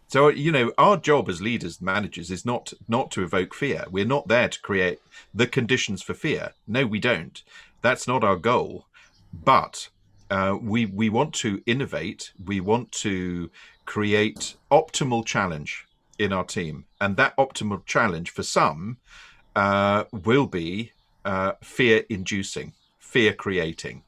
Speaker 2: So you know, our job as leaders, managers, is not not to evoke fear. We're not there to create the conditions for fear. No, we don't. That's not our goal. But uh, we we want to innovate. We want to create optimal challenge in our team, and that optimal challenge for some uh, will be uh, fear inducing, fear creating.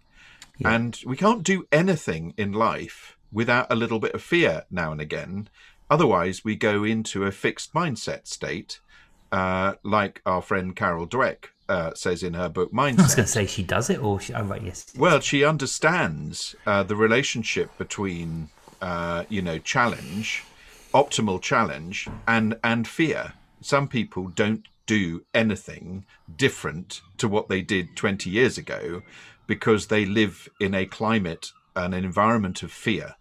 Speaker 2: Yeah. And we can't do anything in life without a little bit of fear now and again. Otherwise, we go into a fixed mindset state, uh, like our friend Carol Dweck uh, says in her book Mindset. I
Speaker 1: was going to say she does it, or she, oh right, yes.
Speaker 2: Well, she understands uh, the relationship between, uh, you know, challenge, optimal challenge, and and fear. Some people don't do anything different to what they did 20 years ago because they live in a climate and an environment of fear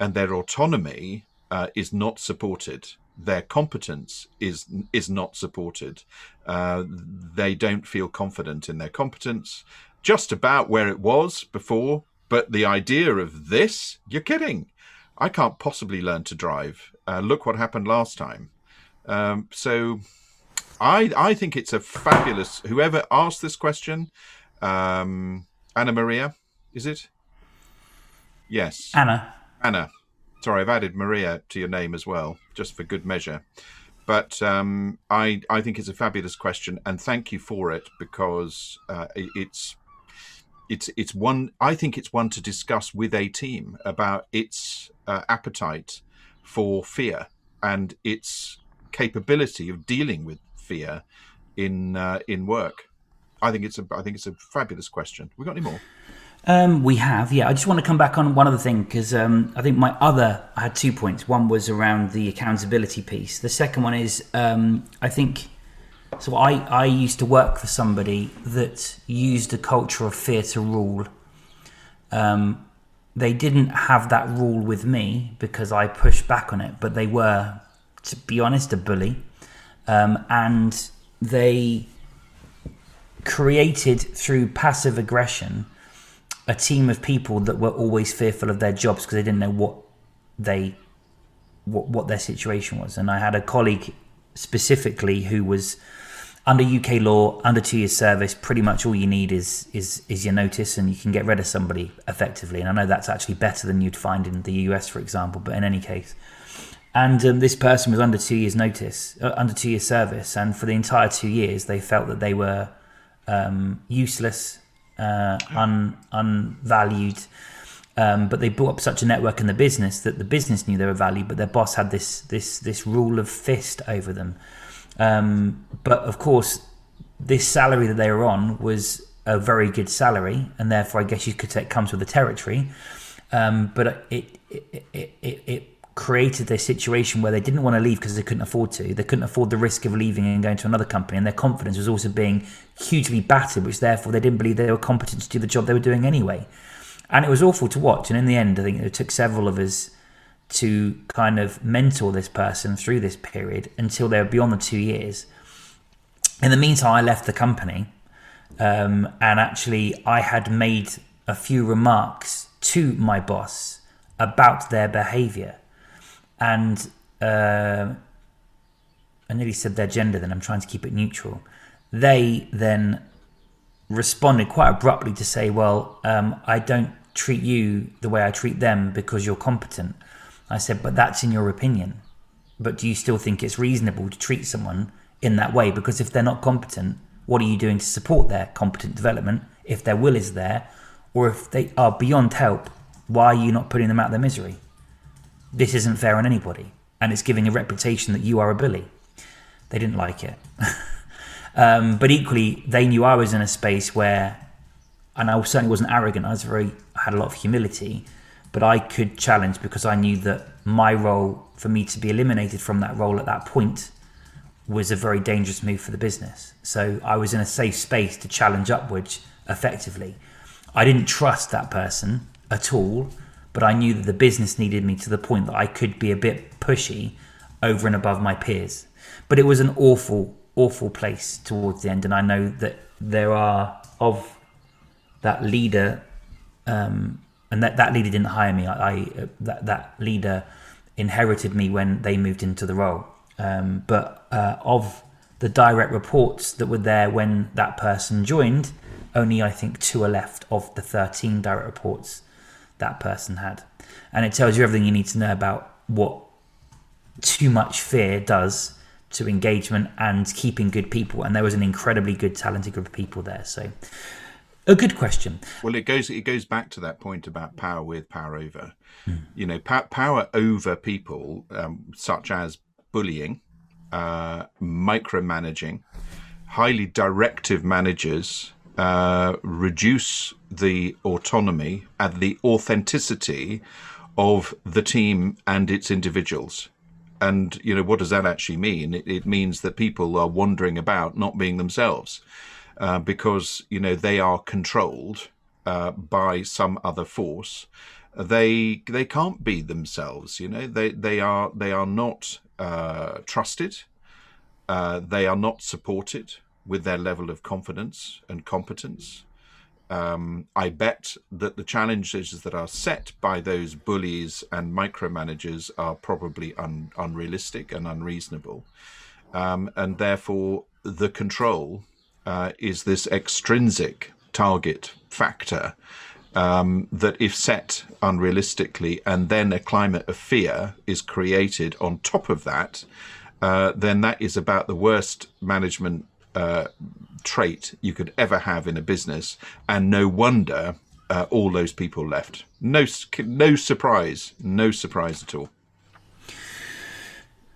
Speaker 2: and their autonomy uh, is not supported. Their competence is is not supported. Uh, they don't feel confident in their competence. Just about where it was before but the idea of this you're kidding. I can't possibly learn to drive uh, look what happened last time um, so I I think it's a fabulous. Whoever asked this question, um, Anna Maria, is it? Yes,
Speaker 1: Anna.
Speaker 2: Anna. Sorry, I've added Maria to your name as well, just for good measure. But um, I I think it's a fabulous question, and thank you for it because uh, it's it's it's one. I think it's one to discuss with a team about its uh, appetite for fear and its capability of dealing with fear in uh, in work? I think it's a I think it's a fabulous question. We got any more?
Speaker 1: Um, we have, yeah. I just want to come back on one other thing because um, I think my other I had two points. One was around the accountability piece. The second one is um, I think so. I I used to work for somebody that used a culture of fear to rule. Um, they didn't have that rule with me because I pushed back on it, but they were, to be honest, a bully um, and they created through passive aggression a team of people that were always fearful of their jobs because they didn't know what they what, what their situation was. And I had a colleague specifically who was under UK law, under two years service, pretty much all you need is is is your notice, and you can get rid of somebody effectively. And I know that's actually better than you'd find in the US, for example. But in any case, and um, this person was under two years' notice, uh, under two years' service, and for the entire two years, they felt that they were um, useless, uh, un, unvalued. Um, but they built up such a network in the business that the business knew they were valued, but their boss had this this this rule of fist over them. Um, but of course, this salary that they were on was a very good salary, and therefore, I guess you could say it comes with the territory. Um, but it it, it, it, created a situation where they didn't want to leave because they couldn't afford to. They couldn't afford the risk of leaving and going to another company, and their confidence was also being hugely battered, which therefore they didn't believe they were competent to do the job they were doing anyway. And it was awful to watch. And in the end, I think it took several of us to kind of mentor this person through this period until they were beyond the two years. In the meantime, I left the company, um, and actually, I had made a few remarks to my boss about their behavior and uh, I nearly said their gender. Then I'm trying to keep it neutral. They then responded quite abruptly to say, "Well, um, I don't treat you the way I treat them because you're competent." I said, "But that's in your opinion. But do you still think it's reasonable to treat someone in that way? Because if they're not competent, what are you doing to support their competent development? If their will is there, or if they are beyond help, why are you not putting them out of their misery?" this isn't fair on anybody, and it's giving a reputation that you are a bully. They didn't like it. um, but equally, they knew I was in a space where, and I certainly wasn't arrogant, I was very, I had a lot of humility, but I could challenge because I knew that my role for me to be eliminated from that role at that point was a very dangerous move for the business. So I was in a safe space to challenge upwards effectively. I didn't trust that person at all, but I knew that the business needed me to the point that I could be a bit pushy over and above my peers. But it was an awful, awful place towards the end, and I know that there are of that leader, um, and that that leader didn't hire me. I, I that that leader inherited me when they moved into the role. Um, but uh, of the direct reports that were there when that person joined, only I think two are left of the 13 direct reports that person had. And it tells you everything you need to know about what too much fear does to engagement and keeping good people. And there was an incredibly good, talented group of people there. So, a good question.
Speaker 2: Well, it goes it goes back to that point about power with, power over. Mm. You know, pa- power over people, um, such as bullying, uh, micromanaging, highly directive managers uh, reduce the autonomy and the authenticity of the team and its individuals. And you know what does that actually mean? It, it means that people are wandering about, not being themselves, uh, because you know they are controlled uh, by some other force. They they can't be themselves. You know they they are they are not uh, trusted. Uh, they are not supported with their level of confidence and competence. Um, I bet that the challenges that are set by those bullies and micromanagers are probably un- unrealistic and unreasonable. Um, and therefore, the control uh, is this extrinsic target factor um, that, if set unrealistically, and then a climate of fear is created on top of that, uh, then that is about the worst management uh, trait you could ever have in a business, and no wonder uh, all those people left. No, no surprise, no surprise at all.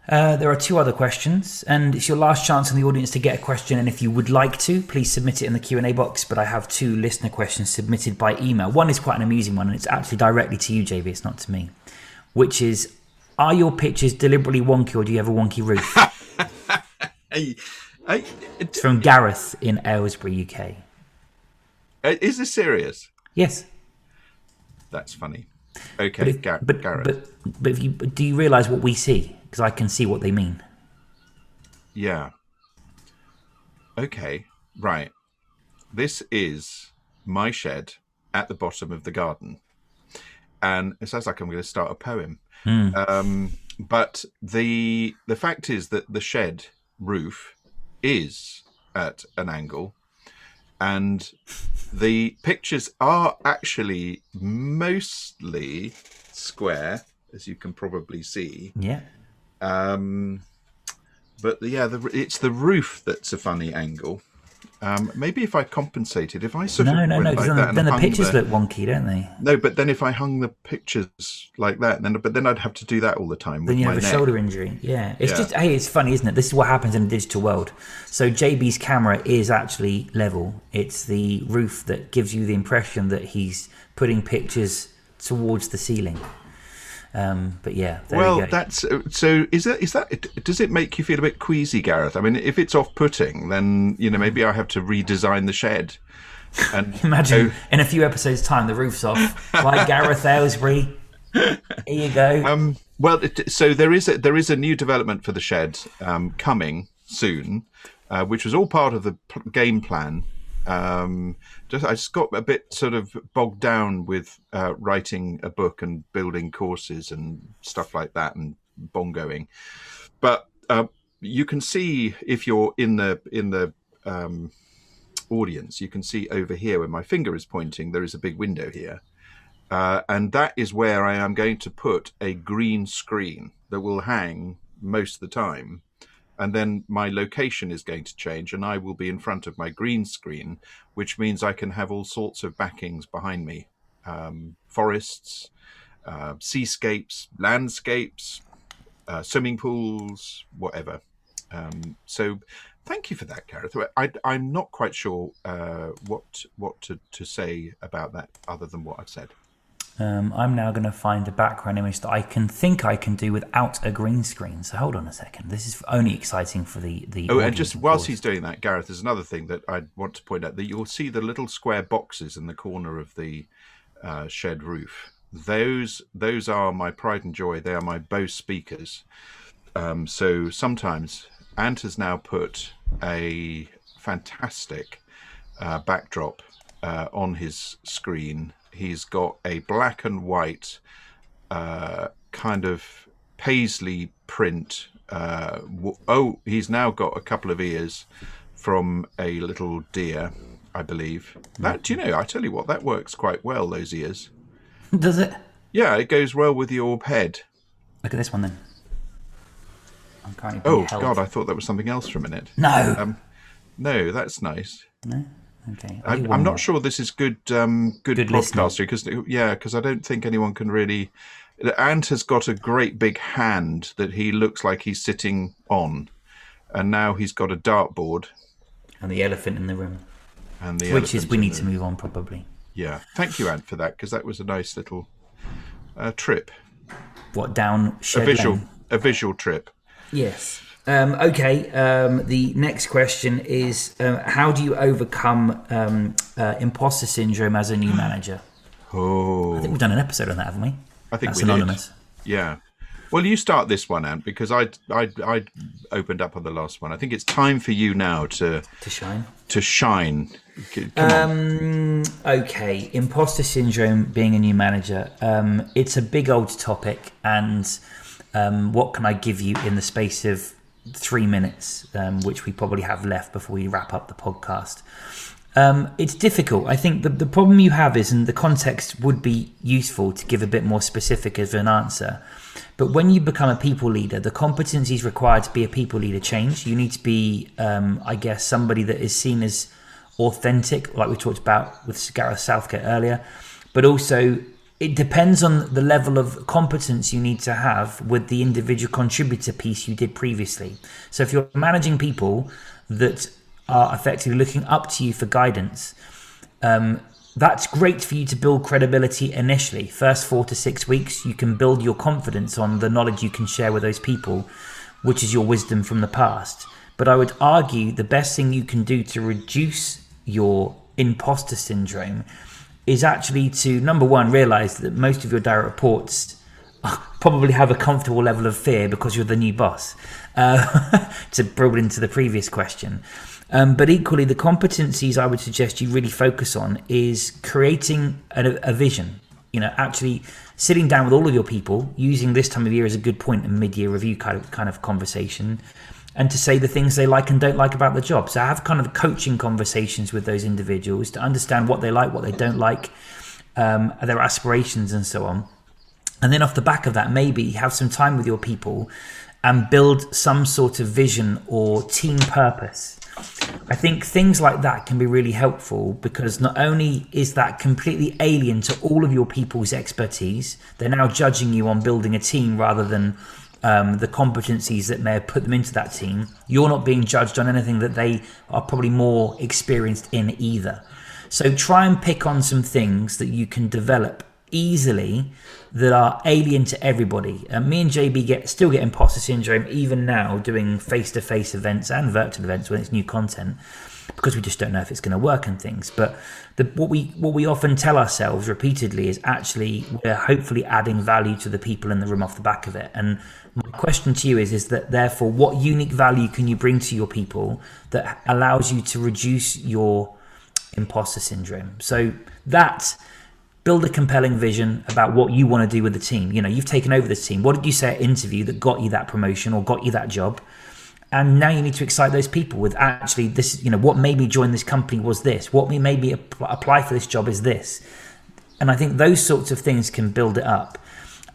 Speaker 1: Uh, there are two other questions, and it's your last chance in the audience to get a question. And if you would like to, please submit it in the Q and A box. But I have two listener questions submitted by email. One is quite an amusing one, and it's actually directly to you, JB. It's not to me. Which is, are your pictures deliberately wonky, or do you have a wonky roof?
Speaker 2: hey, I,
Speaker 1: it's from Gareth in Aylesbury, UK.
Speaker 2: Uh, is this serious?
Speaker 1: Yes.
Speaker 2: That's funny. Okay,
Speaker 1: but if,
Speaker 2: Gar-
Speaker 1: but,
Speaker 2: Gareth.
Speaker 1: But, but if you, do you realise what we see? Because I can see what they mean.
Speaker 2: Yeah. Okay, right. This is my shed at the bottom of the garden. And it sounds like I'm going to start a poem.
Speaker 1: Mm.
Speaker 2: Um, but the the fact is that the shed roof is at an angle and the pictures are actually mostly square as you can probably see
Speaker 1: yeah
Speaker 2: um but yeah the, it's the roof that's a funny angle um, maybe if I compensated, if I sort
Speaker 1: no,
Speaker 2: of
Speaker 1: no, no,
Speaker 2: like
Speaker 1: then, then the pictures
Speaker 2: the,
Speaker 1: look wonky, don't they?
Speaker 2: No, but then if I hung the pictures like that, then but then I'd have to do that all the time.
Speaker 1: Then you
Speaker 2: have
Speaker 1: a
Speaker 2: neck.
Speaker 1: shoulder injury. Yeah, it's
Speaker 2: Yeah.
Speaker 1: just hey, it's funny, isn't it? This is what happens in the digital world. So JB's camera is actually level. It's the roof that gives you the impression that he's putting pictures towards the ceiling. Um, but yeah, there
Speaker 2: well,
Speaker 1: you go.
Speaker 2: that's uh, so. Is that is that? Does it make you feel a bit queasy, Gareth? I mean, if it's off-putting, then you know maybe I have to redesign the shed. And
Speaker 1: Imagine in a few episodes' time, the roof's off. Like Gareth Aylesbury. Here you go.
Speaker 2: Um, well, it, so there is a, there is a new development for the shed um, coming soon, uh, which was all part of the p- game plan. Um, just I just got a bit sort of bogged down with uh, writing a book and building courses and stuff like that and bongoing. But uh, you can see if you're in the in the um, audience, you can see over here where my finger is pointing. There is a big window here. Uh, and that is where I am going to put a green screen that will hang most of the time. And then my location is going to change, and I will be in front of my green screen, which means I can have all sorts of backings behind me um, forests, uh, seascapes, landscapes, uh, swimming pools, whatever. Um, so, thank you for that, Gareth. I, am not quite sure uh, what what to, to say about that, other than what I've said.
Speaker 1: Um, I'm now going to find a background image that I can think I can do without a green screen. So hold on a second. This is only exciting for the the.
Speaker 2: Oh, and just whilst
Speaker 1: course.
Speaker 2: he's doing that, Gareth, there's another thing that I want to point out that you'll see the little square boxes in the corner of the uh, shed roof. Those those are my pride and joy. They are my Bose speakers. Um, so sometimes Ant has now put a fantastic uh, backdrop uh, on his screen. He's got a black and white uh, kind of paisley print. Uh, oh, he's now got a couple of ears from a little deer, I believe. That do you know? I tell you what, that works quite well. Those ears.
Speaker 1: does it?
Speaker 2: Yeah, it goes well with your head.
Speaker 1: Look at this one then. I'm currently being
Speaker 2: Oh. God, I thought that was something else for a minute.
Speaker 1: no,
Speaker 2: Um, no, that's nice.
Speaker 1: no. Okay,
Speaker 2: I,
Speaker 1: I'll do
Speaker 2: I'm not sure this is good. Um, good,
Speaker 1: Good
Speaker 2: because yeah, because I don't think anyone can really. Ant has got a great big hand that he looks like he's sitting on, and now he's got a dartboard
Speaker 1: And the elephant in the room,
Speaker 2: and the
Speaker 1: which is we need
Speaker 2: the-
Speaker 1: to move on probably.
Speaker 2: Yeah, thank you, Ant, for that because that was a nice little uh, trip,
Speaker 1: What down
Speaker 2: a visual,
Speaker 1: lane?
Speaker 2: a visual trip.
Speaker 1: Yes. Um, okay. Um, the next question is: uh, How do you overcome um, uh, imposter syndrome as a new manager?
Speaker 2: Oh,
Speaker 1: I think we've done an episode on that, haven't we?
Speaker 2: I think
Speaker 1: That's
Speaker 2: we
Speaker 1: anonymous.
Speaker 2: did. Yeah. Well, you start this one, Ant, because I I I opened up on the last one. I think it's time for you now to
Speaker 1: To shine.
Speaker 2: to shine. C- Come on.
Speaker 1: Um, okay, imposter syndrome being a new manager. Um, it's a big old topic, and um, what can I give you in the space of three minutes, um, which we probably have left before we wrap up the podcast? Um, it's difficult. I think the, the problem you have is, and the context would be useful to give a bit more specific of an answer. But when you become a people leader, the competencies required to be a people leader change. You need to be, um, I guess, somebody that is seen as authentic, like we talked about with Gareth Southgate earlier. But also, it depends on the level of competence you need to have with the individual contributor piece you did previously. So if you're managing people that are effectively looking up to you for guidance, um, that's great for you to build credibility initially. First four to six weeks, you can build your confidence on the knowledge you can share with those people, which is your wisdom from the past. But I would argue the best thing you can do to reduce your imposter syndrome is actually to number one, realize that most of your direct reports probably have a comfortable level of fear because you're the new boss. Uh, to build into the previous question. Um, but equally, the competencies I would suggest you really focus on is creating a, a vision. You know, actually sitting down with all of your people, using this time of year as a good point in mid-year review kind of kind of conversation, and to say the things they like and don't like about the job. So I have kind of coaching conversations with those individuals to understand what they like, what they don't like, um, their aspirations, and so on. And then off the back of that, maybe have some time with your people and build some sort of vision or team purpose. I think things like that can be really helpful because not only is that completely alien to all of your people's expertise, they're now judging you on building a team rather than um, the competencies that may have put them into that team. You're not being judged on anything that they are probably more experienced in either. So try and pick on some things that you can develop easily that are alien to everybody. Uh, me and JB get still get imposter syndrome even now doing face-to-face events and virtual events when it's new content because we just don't know if it's going to work and things. But the, what we what we often tell ourselves repeatedly is actually we're hopefully adding value to the people in the room off the back of it. And my question to you is is that therefore what unique value can you bring to your people that allows you to reduce your imposter syndrome? So that build a compelling vision about what you want to do with the team. You know, you've taken over this team. What did you say at interview that got you that promotion or got you that job? And now you need to excite those people with actually this, you know, what made me join this company was this. What made me apply for this job is this. And I think those sorts of things can build it up.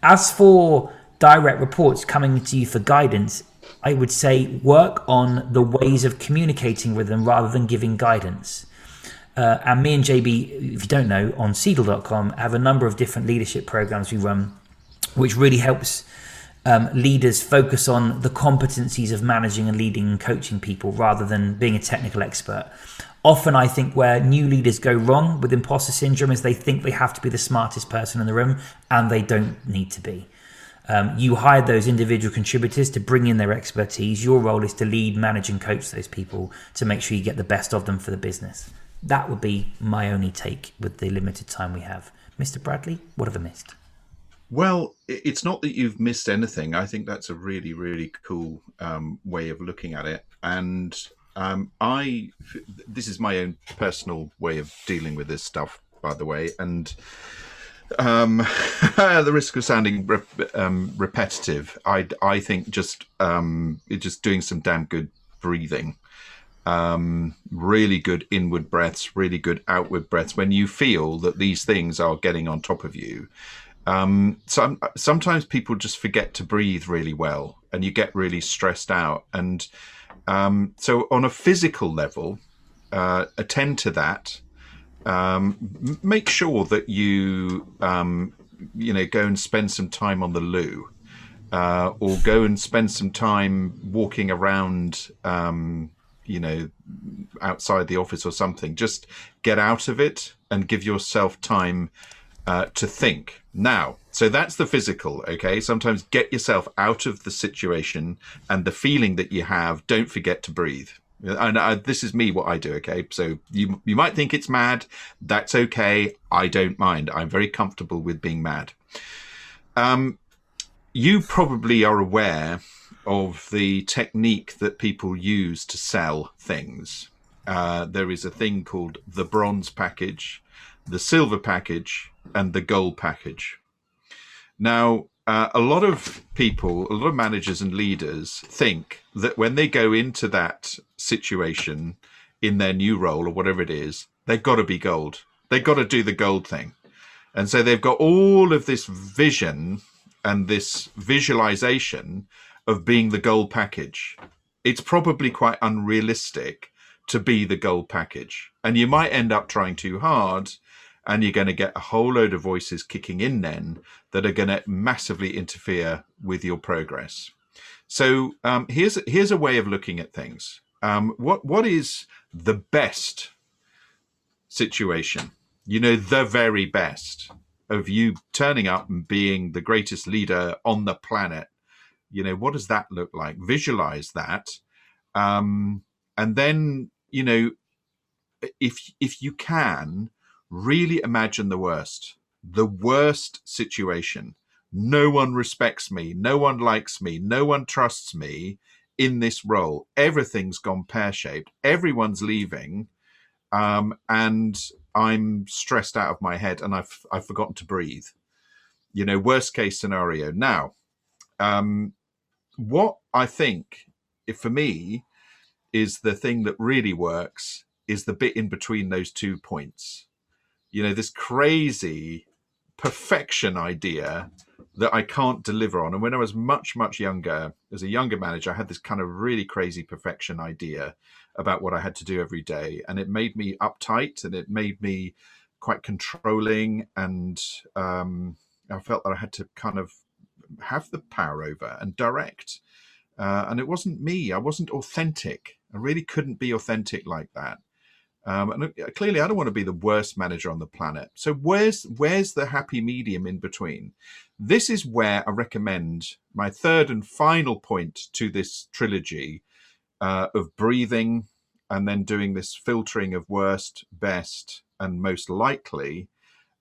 Speaker 1: As for direct reports coming to you for guidance, I would say work on the ways of communicating with them rather than giving guidance. Uh, and me and JB, if you don't know, on Seedle.com have a number of different leadership programs we run, which really helps um, leaders focus on the competencies of managing and leading and coaching people rather than being a technical expert. Often, I think where new leaders go wrong with imposter syndrome is they think they have to be the smartest person in the room, and they don't need to be. Um, you hire those individual contributors to bring in their expertise. Your role is to lead, manage, and coach those people to make sure you get the best of them for the business. That would be my only take with the limited time we have. Mr. Bradley, what have I missed?
Speaker 2: Well, it's not that you've missed anything. I think that's a really, really cool um, way of looking at it. And um, I, this is my own personal way of dealing with this stuff, by the way. And um, the risk of sounding um, repetitive, I, I think just um, just doing some damn good breathing, um, really good inward breaths, really good outward breaths. When you feel that these things are getting on top of you, um, some, sometimes people just forget to breathe really well, and you get really stressed out. And um, so, on a physical level, uh, attend to that um, make sure that you um, you know go and spend some time on the loo uh, or go and spend some time walking around um, you know outside the office or something just get out of it and give yourself time uh, to think now so that's the physical okay sometimes get yourself out of the situation and the feeling that you have don't forget to breathe and uh, this is me what I do. Okay, so you you might think it's mad. That's okay. I don't mind. I'm very comfortable with being mad. Um, you probably are aware of the technique that people use to sell things. Uh, there is a thing called the bronze package, the silver package, and the gold package. Now, uh, a lot of people, a lot of managers and leaders think that when they go into that situation in their new role or whatever it is, they've got to be gold. They've got to do the gold thing. And so they've got all of this vision and this visualization of being the gold package. It's probably quite unrealistic to be the gold package. And you might end up trying too hard and you're going to get a whole load of voices kicking in then that are going to massively interfere with your progress. So um, here's here's a way of looking at things. Um, what what is the best situation? You know, the very best of you turning up and being the greatest leader on the planet. You know, what does that look like? Visualize that, um, and then you know, if if you can really imagine the worst, the worst situation. No one respects me. No one likes me. No one trusts me in this role. Everything's gone pear shaped. Everyone's leaving. Um, and I'm stressed out of my head and I've, I've forgotten to breathe. You know, worst case scenario. Now, um, what I think, if for me, is the thing that really works is the bit in between those two points you know, this crazy perfection idea that I can't deliver on. And when I was much, much younger, as a younger manager, I had this kind of really crazy perfection idea about what I had to do every day. And it made me uptight and it made me quite controlling. And um, I felt that I had to kind of have the power over and direct. Uh, and it wasn't me, I wasn't authentic. I really couldn't be authentic like that. Um, and uh, clearly, I don't want to be the worst manager on the planet. So where's where's the happy medium in between? This is where I recommend my third and final point to this trilogy uh, of breathing and then doing this filtering of worst, best, and most likely.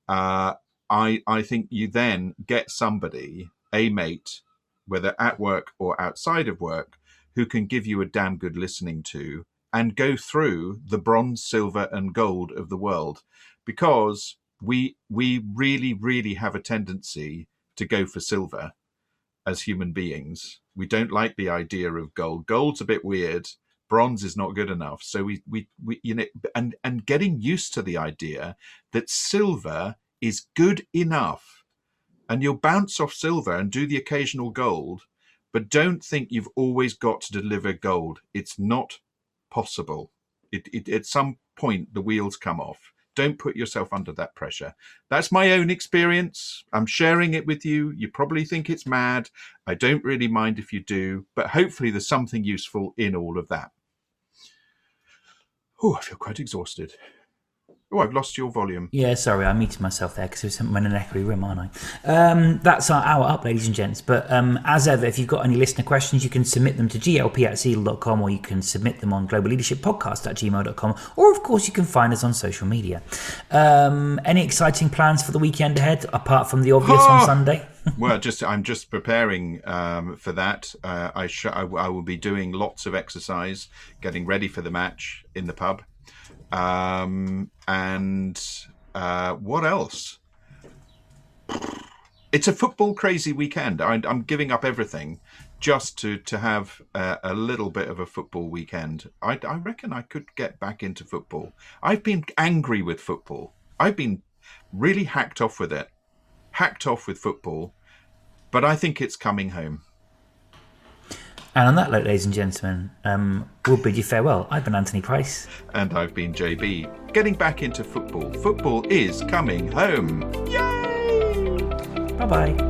Speaker 2: Uh, I I think you then get somebody, a mate, whether at work or outside of work, who can give you a damn good listening to and go through the bronze, silver, and gold of the world because we we really really have a tendency to go for silver as human beings. We don't like the idea of gold. Gold's a bit weird. Bronze is not good enough. So we we, we you know and and getting used to the idea that silver is good enough. And you'll bounce off silver and do the occasional gold, but don't think you've always got to deliver gold. It's not possible. It, it, at some point, the wheels come off. Don't put yourself under that pressure. That's my own experience. I'm sharing it with you. You probably think it's mad. I don't really mind if you do, but hopefully, there's something useful in all of that. Oh, I feel quite exhausted. Oh, I've lost your volume.
Speaker 1: Yeah, sorry, I muted myself there because I'm in an echoey room, aren't I? Um, that's our hour up, ladies and gents. But um, as ever, if you've got any listener questions, you can submit them to glp at seedle.com or you can submit them on global leadership podcast at gmail.com. Or, of course, you can find us on social media. Um, any exciting plans for the weekend ahead, apart from the obvious on Sunday?
Speaker 2: well, just I'm just preparing um, for that. Uh, I, sh- I, I will be doing lots of exercise, getting ready for the match in the pub. Um, and uh, what else? It's a football crazy weekend. I, am giving up everything just to to have a, a, little bit of a football weekend. I, I reckon I could get back into football. I've been angry with football. I've been really hacked off with it, hacked off with football. But I think it's coming home.
Speaker 1: And on that note, ladies and gentlemen, um, we'll bid you farewell. I've been Anthony Price.
Speaker 2: And I've been JB. Getting back into football. Football is coming home. Yay!
Speaker 1: Bye bye.